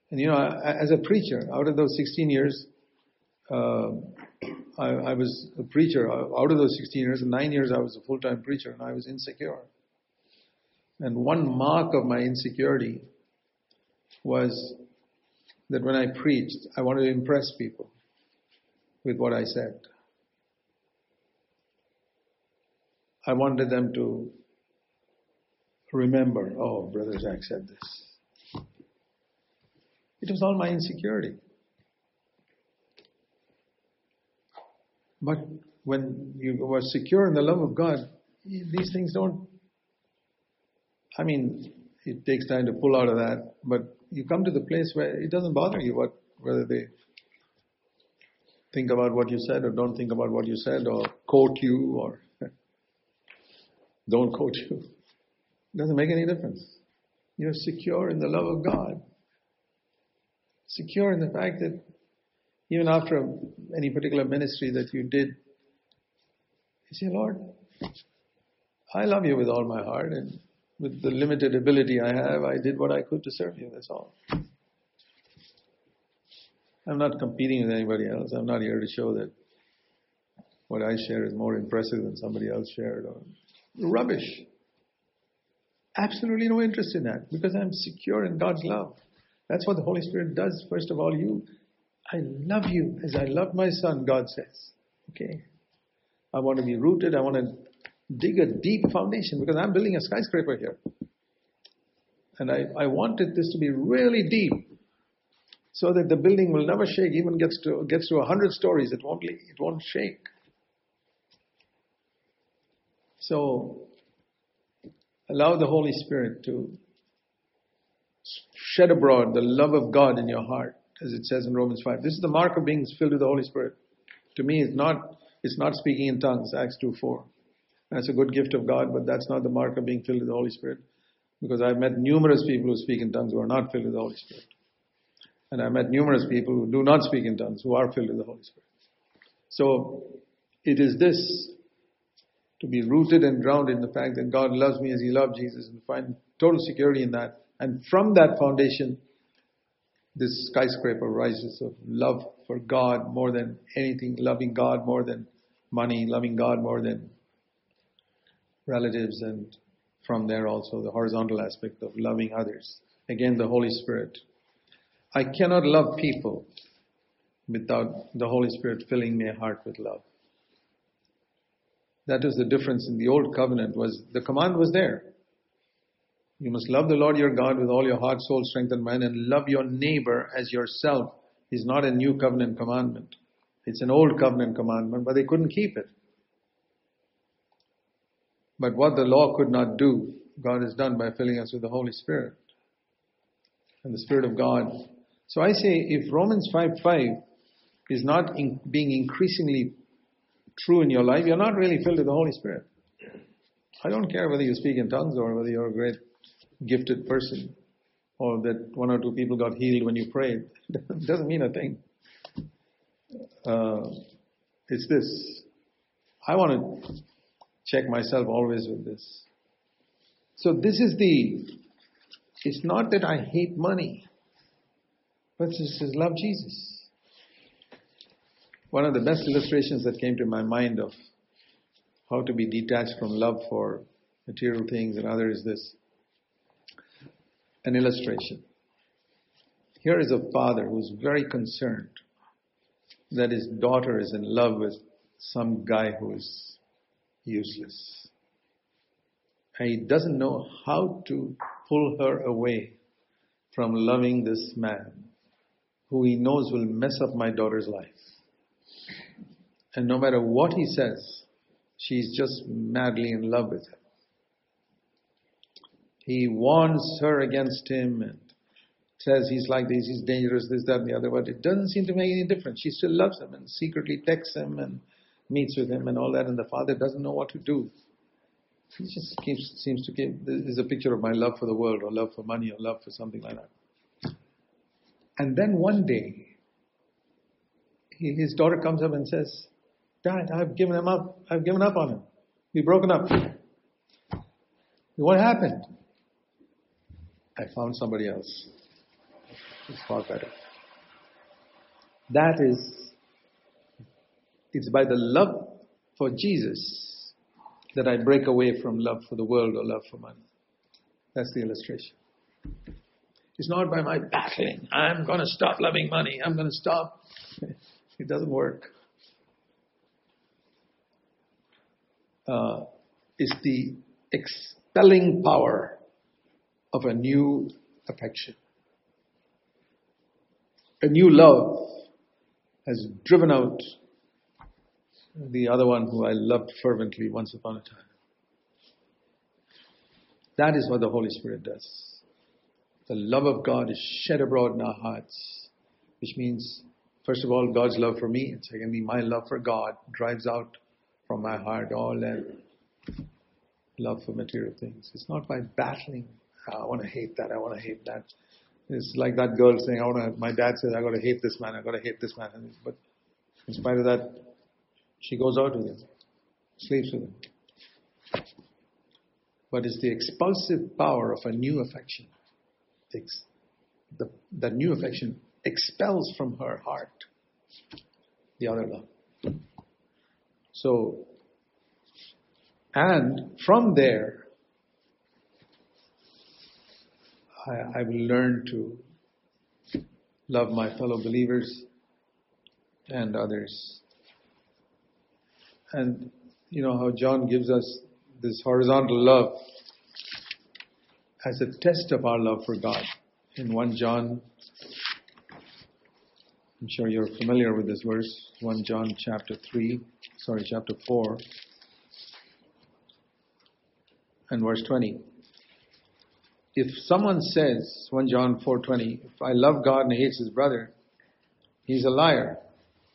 And you know, as a preacher, out of those 16 years, uh, I, I, was a preacher. Out of those 16 years, nine years I was a full-time preacher, and I was insecure. And one mark of my insecurity was that when I preached, I wanted to impress people with what I said. I wanted them to remember, oh, Brother Jack said this. It was all my insecurity. But when you are secure in the love of God, these things don't. I mean, it takes time to pull out of that, but you come to the place where it doesn't bother you what whether they think about what you said or don't think about what you said or quote you or don't quote you. It doesn't make any difference. You're secure in the love of God. Secure in the fact that even after any particular ministry that you did, you say, Lord, I love you with all my heart and with the limited ability I have, I did what I could to serve you. That's all. I'm not competing with anybody else. I'm not here to show that what I share is more impressive than somebody else shared or rubbish. Absolutely no interest in that because I'm secure in God's love. That's what the Holy Spirit does. First of all, you, I love you as I love my son, God says. Okay. I want to be rooted. I want to dig a deep foundation because I'm building a skyscraper here. And I, I wanted this to be really deep so that the building will never shake, even gets to gets to hundred stories, it won't it won't shake. So allow the Holy Spirit to shed abroad the love of God in your heart, as it says in Romans 5. This is the mark of being filled with the Holy Spirit. To me, it's not it's not speaking in tongues, Acts 2 4. That's a good gift of God, but that's not the mark of being filled with the Holy Spirit. Because I've met numerous people who speak in tongues who are not filled with the Holy Spirit. And I've met numerous people who do not speak in tongues, who are filled with the Holy Spirit. So it is this to be rooted and grounded in the fact that God loves me as He loved Jesus and find total security in that. And from that foundation, this skyscraper rises of love for God more than anything, loving God more than money, loving God more than relatives, and from there also the horizontal aspect of loving others. Again, the Holy Spirit I cannot love people without the Holy Spirit filling my heart with love. That is the difference in the old covenant was the command was there. You must love the Lord your God with all your heart, soul, strength, and mind, and love your neighbor as yourself is not a new covenant commandment. It's an old covenant commandment, but they couldn't keep it. But what the law could not do, God has done by filling us with the Holy Spirit. And the Spirit of God so I say if Romans 5 5 is not in, being increasingly true in your life, you're not really filled with the Holy Spirit. I don't care whether you speak in tongues or whether you're a great gifted person or that one or two people got healed when you prayed. it doesn't mean a thing. Uh, it's this. I want to check myself always with this. So this is the, it's not that I hate money. But this is love Jesus. One of the best illustrations that came to my mind of how to be detached from love for material things and other is this. An illustration. Here is a father who's very concerned that his daughter is in love with some guy who is useless. And he doesn't know how to pull her away from loving this man who he knows will mess up my daughter's life. And no matter what he says, she's just madly in love with him. He warns her against him and says he's like this, he's dangerous, this, that, and the other, but it doesn't seem to make any difference. She still loves him and secretly texts him and meets with him and all that, and the father doesn't know what to do. He just keeps, seems to give, this is a picture of my love for the world, or love for money, or love for something like that. And then one day, he, his daughter comes up and says, Dad, I've given him up. I've given up on him. We've broken up. What happened? I found somebody else. It's far better. That is, it's by the love for Jesus that I break away from love for the world or love for money. That's the illustration. It's not by my battling. I'm going to stop loving money. I'm going to stop. It doesn't work. Uh, it's the expelling power of a new affection. A new love has driven out the other one who I loved fervently once upon a time. That is what the Holy Spirit does the love of God is shed abroad in our hearts, which means First of all, God's love for me, and secondly, my love for God drives out from my heart all that love for material things. It's not by battling. I want to hate that. I want to hate that. It's like that girl saying, "I want to." My dad says, "I got to hate this man. I got to hate this man." But in spite of that, she goes out with him, sleeps with him. But it's the expulsive power of a new affection. The, that new affection expels from her heart the other love. So, and from there, I, I will learn to love my fellow believers and others. And you know how John gives us this horizontal love as a test of our love for God. In 1 John, I'm sure you're familiar with this verse, 1 John chapter 3, sorry, chapter 4, and verse 20. If someone says, 1 John 4:20, if I love God and hates his brother, he's a liar.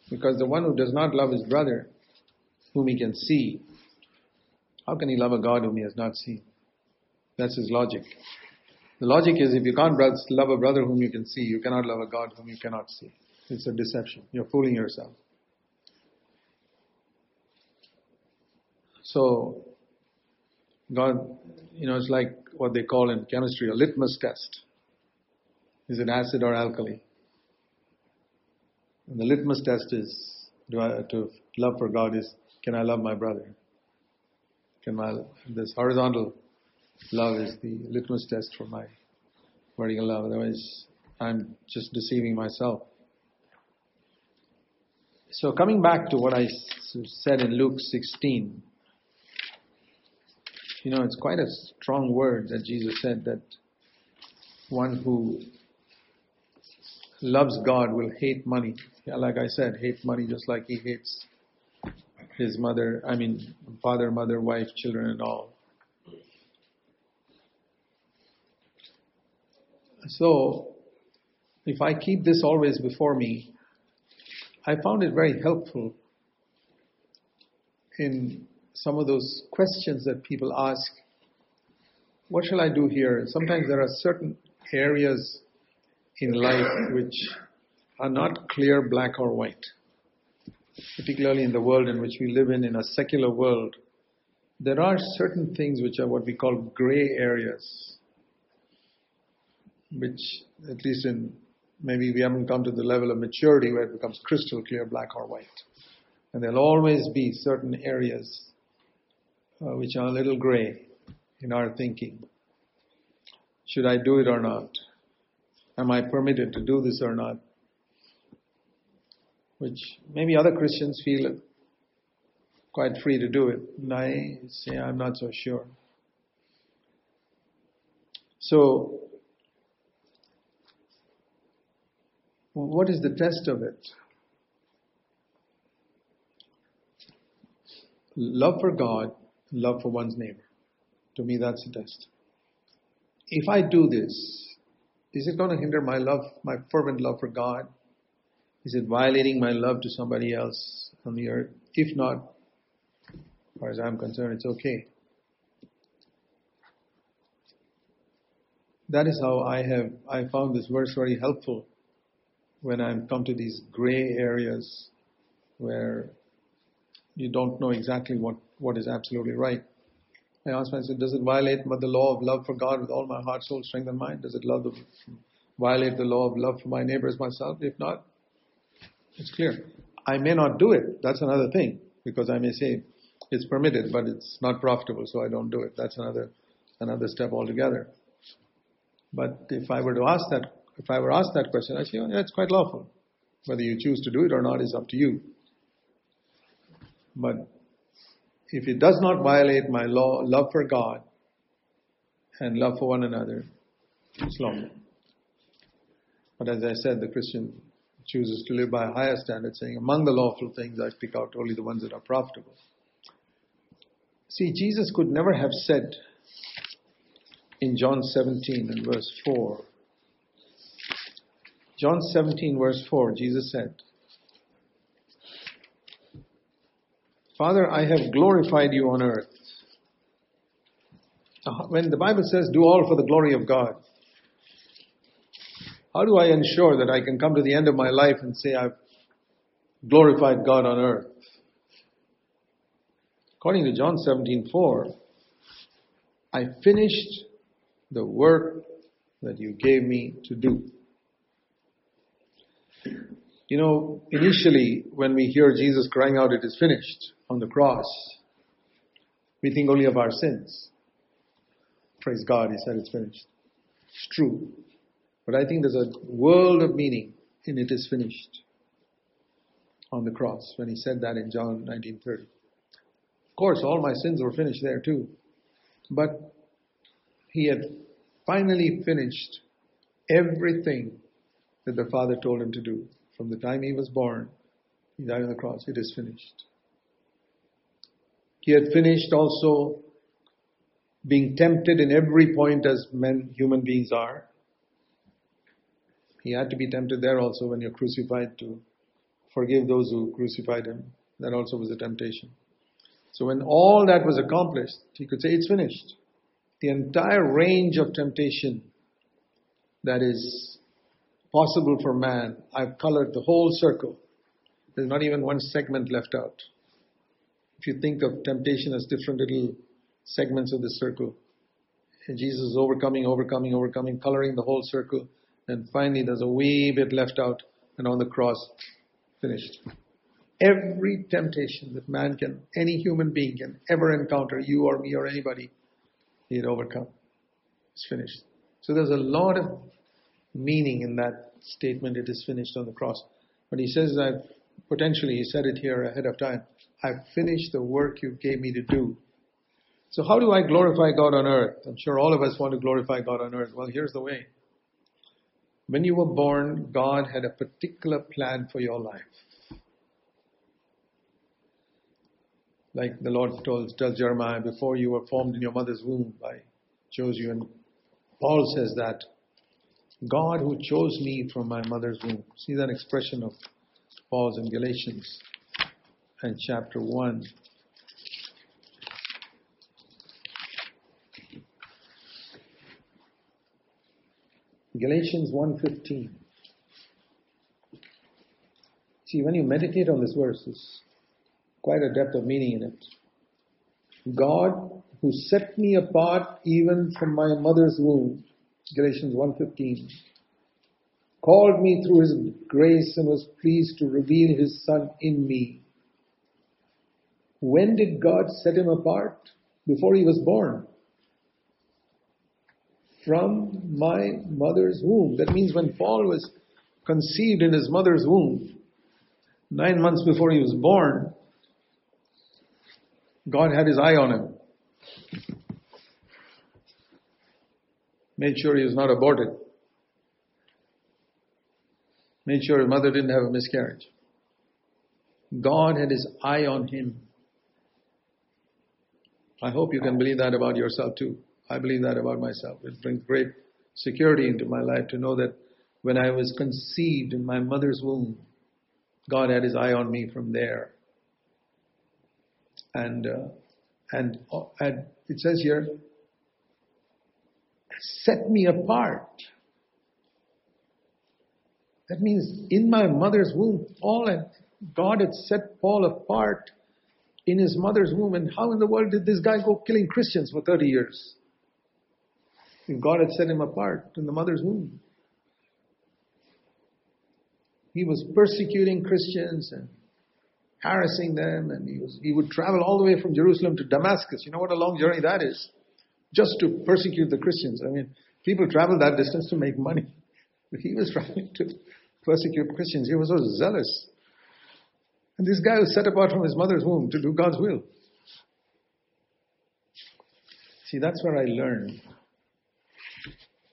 Because the one who does not love his brother, whom he can see, how can he love a God whom he has not seen? That's his logic. The logic is if you can't love a brother whom you can see, you cannot love a God whom you cannot see. It's a deception. You're fooling yourself. So, God, you know, it's like what they call in chemistry a litmus test. Is it acid or alkali? And the litmus test is I, to love for God is can I love my brother? Can my this horizontal love is the litmus test for my vertical love. Otherwise, I'm just deceiving myself. So coming back to what I said in Luke 16, you know, it's quite a strong word that Jesus said that one who loves God will hate money. Yeah, like I said, hate money just like he hates his mother, I mean, father, mother, wife, children, and all. So, if I keep this always before me, I found it very helpful in some of those questions that people ask. What shall I do here? Sometimes there are certain areas in life which are not clear black or white. Particularly in the world in which we live in, in a secular world, there are certain things which are what we call gray areas which at least in maybe we haven't come to the level of maturity where it becomes crystal clear, black or white. And there'll always be certain areas uh, which are a little gray in our thinking. Should I do it or not? Am I permitted to do this or not? Which maybe other Christians feel quite free to do it. And I say I'm not so sure. So what is the test of it? Love for God, love for one's neighbor. To me, that's the test. If I do this, is it going to hinder my love, my fervent love for God? Is it violating my love to somebody else on the earth? If not, as far as I'm concerned, it's okay. That is how I have I found this verse very helpful when I come to these gray areas where you don't know exactly what, what is absolutely right. I ask myself, does it violate the law of love for God with all my heart, soul, strength, and mind? Does it the, violate the law of love for my neighbors, myself? If not, it's clear. I may not do it. That's another thing because I may say it's permitted, but it's not profitable, so I don't do it. That's another another step altogether. But if I were to ask that if I were asked that question, I'd say, oh, yeah, it's quite lawful. Whether you choose to do it or not is up to you. But if it does not violate my law, love for God and love for one another, it's lawful. But as I said, the Christian chooses to live by a higher standard, saying, Among the lawful things, I pick out only the ones that are profitable. See, Jesus could never have said in John 17 and verse 4, John 17, verse 4, Jesus said, Father, I have glorified you on earth. Uh-huh. When the Bible says, do all for the glory of God, how do I ensure that I can come to the end of my life and say, I've glorified God on earth? According to John 17:4, I finished the work that you gave me to do. You know, initially, when we hear Jesus crying out, It is finished on the cross, we think only of our sins. Praise God, He said it's finished. It's true. But I think there's a world of meaning in It is finished on the cross when He said that in John 1930. Of course, all my sins were finished there too. But He had finally finished everything that the Father told Him to do. From the time he was born, he died on the cross. It is finished. He had finished also being tempted in every point as men, human beings are. He had to be tempted there also when you're crucified to forgive those who crucified him. That also was a temptation. So when all that was accomplished, he could say, it's finished. The entire range of temptation that is possible for man. I've colored the whole circle. There's not even one segment left out. If you think of temptation as different little segments of the circle, and Jesus is overcoming, overcoming, overcoming, coloring the whole circle, and finally there's a wee bit left out, and on the cross, finished. Every temptation that man can, any human being can ever encounter, you or me or anybody, he had overcome. It's finished. So there's a lot of meaning in that statement, it is finished on the cross. But he says that potentially, he said it here ahead of time, I've finished the work you gave me to do. So how do I glorify God on earth? I'm sure all of us want to glorify God on earth. Well, here's the way. When you were born, God had a particular plan for your life. Like the Lord told, tells Jeremiah, before you were formed in your mother's womb, I chose you. And Paul says that God who chose me from my mother's womb. See that expression of Paul's in Galatians and chapter 1. Galatians 1:15. See, when you meditate on this verse, there's quite a depth of meaning in it. God, who set me apart even from my mother's womb, Galatians 1.15, called me through his grace and was pleased to reveal his son in me. When did God set him apart? Before he was born. From my mother's womb. That means when Paul was conceived in his mother's womb, nine months before he was born, God had his eye on him made sure he was not aborted, made sure his mother didn't have a miscarriage. God had his eye on him. I hope you can believe that about yourself too. I believe that about myself. It brings great security into my life to know that when I was conceived in my mother's womb, God had his eye on me from there. And, uh, and, uh, and it says here, set me apart. That means in my mother's womb, Paul had, God had set Paul apart in his mother's womb. And how in the world did this guy go killing Christians for 30 years? God had set him apart in the mother's womb. He was persecuting Christians and harassing them, and he was he would travel all the way from Jerusalem to Damascus. You know what a long journey that is just to persecute the Christians. I mean, people travel that distance to make money. But he was traveling to persecute Christians. He was so zealous. And this guy was set apart from his mother's womb to do God's will. See, that's where I learned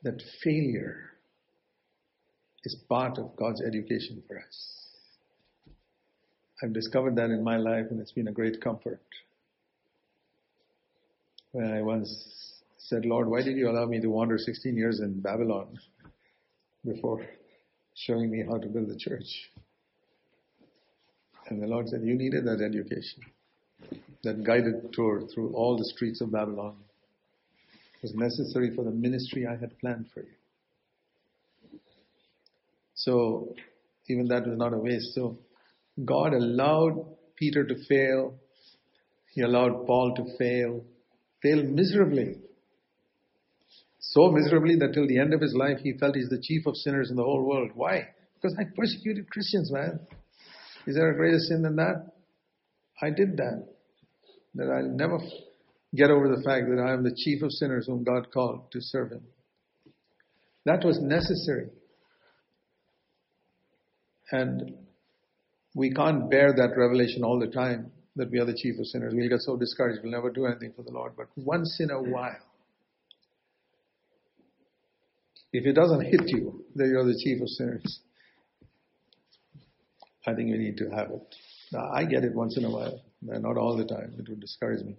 that failure is part of God's education for us. I've discovered that in my life, and it's been a great comfort when I once said, Lord, why did you allow me to wander 16 years in Babylon before showing me how to build the church? And the Lord said, You needed that education. that guided tour through all the streets of Babylon was necessary for the ministry I had planned for you. So, even that was not a waste. So, God allowed Peter to fail. He allowed Paul to fail, fail miserably. So miserably that till the end of his life he felt he's the chief of sinners in the whole world. Why? Because I persecuted Christians, man. Is there a greater sin than that? I did that. That I'll never get over the fact that I am the chief of sinners whom God called to serve him. That was necessary. And we can't bear that revelation all the time that we are the chief of sinners. We'll get so discouraged, we'll never do anything for the Lord. But once in a while, if it doesn't hit you that you're the chief of sinners, I think you need to have it. Now, I get it once in a while, not all the time. It would discourage me.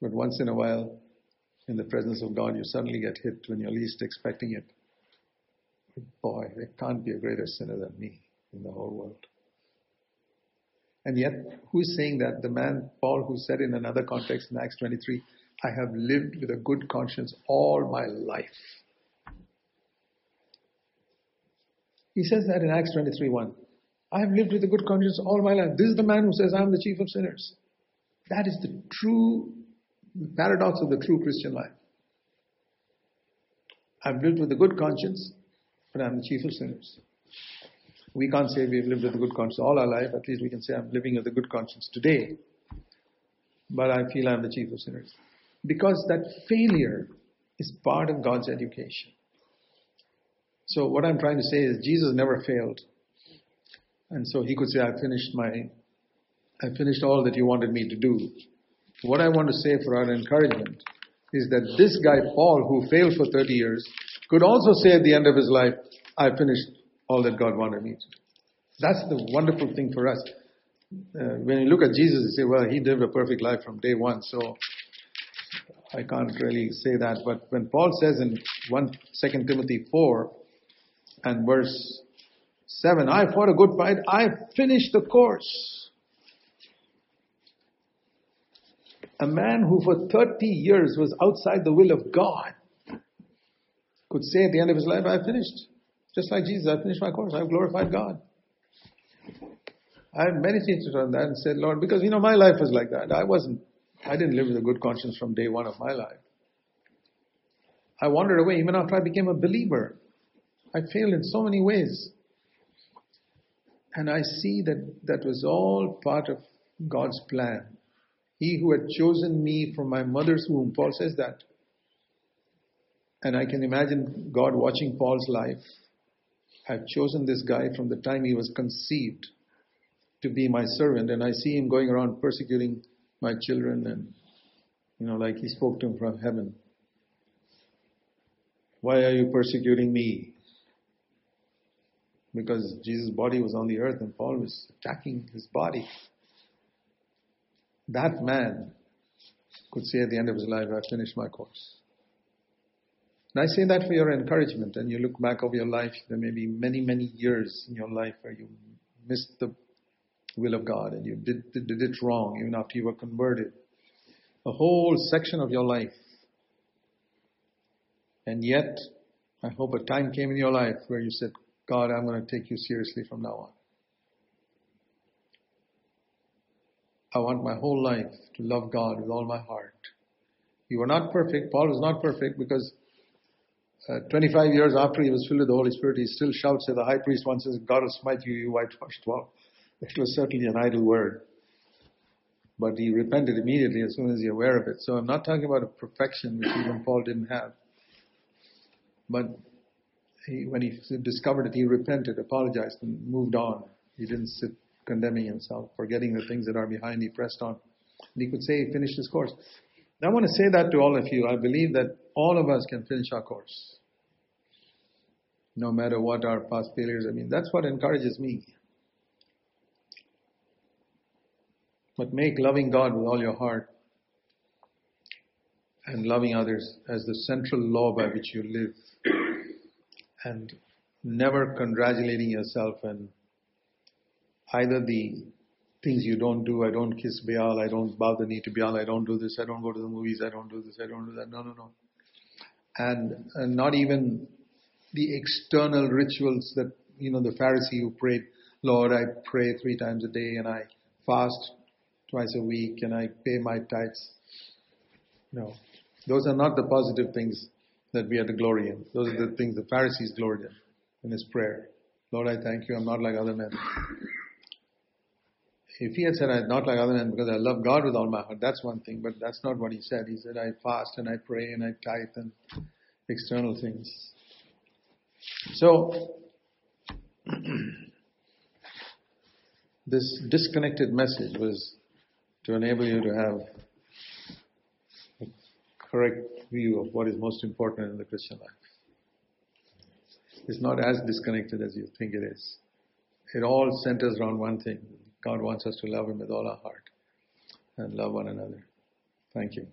But once in a while, in the presence of God, you suddenly get hit when you're least expecting it. Boy, there can't be a greater sinner than me in the whole world. And yet, who is saying that? The man, Paul, who said in another context in Acts 23, I have lived with a good conscience all my life. He says that in Acts 23 1. I have lived with a good conscience all my life. This is the man who says, I'm the chief of sinners. That is the true the paradox of the true Christian life. I've lived with a good conscience, but I'm the chief of sinners. We can't say we've lived with a good conscience all our life. At least we can say I'm living with a good conscience today. But I feel I'm the chief of sinners. Because that failure is part of God's education. So what I'm trying to say is Jesus never failed. And so he could say, I finished my, I finished all that you wanted me to do. What I want to say for our encouragement is that this guy, Paul, who failed for 30 years, could also say at the end of his life, I finished all that God wanted me to. That's the wonderful thing for us. Uh, when you look at Jesus, you say, well, he lived a perfect life from day one, so I can't really say that. But when Paul says in 1 2 Timothy 4 and verse 7, I fought a good fight, I finished the course. A man who for 30 years was outside the will of God could say at the end of his life, I finished. Just like Jesus, I finished my course. I've glorified God. I meditated on that and said, Lord, because you know, my life was like that. I wasn't, I didn't live with a good conscience from day one of my life. I wandered away even after I became a believer. I failed in so many ways. And I see that that was all part of God's plan. He who had chosen me from my mother's womb. Paul says that. And I can imagine God watching Paul's life. I've chosen this guy from the time he was conceived to be my servant, and I see him going around persecuting my children, and you know, like he spoke to him from heaven. Why are you persecuting me? Because Jesus' body was on the earth and Paul was attacking his body. That man could say at the end of his life, I finished my course. And I say that for your encouragement. And you look back over your life, there may be many, many years in your life where you missed the will of God and you did, did, did it wrong even after you were converted. A whole section of your life. And yet, I hope a time came in your life where you said, God, I'm going to take you seriously from now on. I want my whole life to love God with all my heart. You are not perfect. Paul was not perfect because uh, 25 years after he was filled with the Holy Spirit, he still shouts at the high priest once says, God will smite you, you whitewashed wall. It was certainly an idle word. But he repented immediately as soon as he aware of it. So I'm not talking about a perfection which even Paul didn't have. But he, when he discovered it, he repented, apologized, and moved on. He didn't sit condemning himself, forgetting the things that are behind, he pressed on. And he could say he finished his course. I want to say that to all of you. I believe that all of us can finish our course. No matter what our past failures. I mean, that's what encourages me. But make loving God with all your heart and loving others as the central law by which you live. And never congratulating yourself and either the things you don't do. I don't kiss Baal. I don't bow the knee to Baal. I don't do this. I don't go to the movies. I don't do this. I don't do that. No, no, no. And, and not even the external rituals that, you know, the Pharisee who prayed, Lord, I pray three times a day and I fast twice a week and I pay my tithes. No. Those are not the positive things that we are to glory in. Those are the things the Pharisees gloried in, in his prayer. Lord, I thank you. I'm not like other men. If he had said, I'm not like other men because I love God with all my heart, that's one thing, but that's not what he said. He said, I fast and I pray and I tithe and external things. So, this disconnected message was to enable you to have a correct view of what is most important in the Christian life. It's not as disconnected as you think it is. It all centers around one thing God wants us to love Him with all our heart and love one another. Thank you.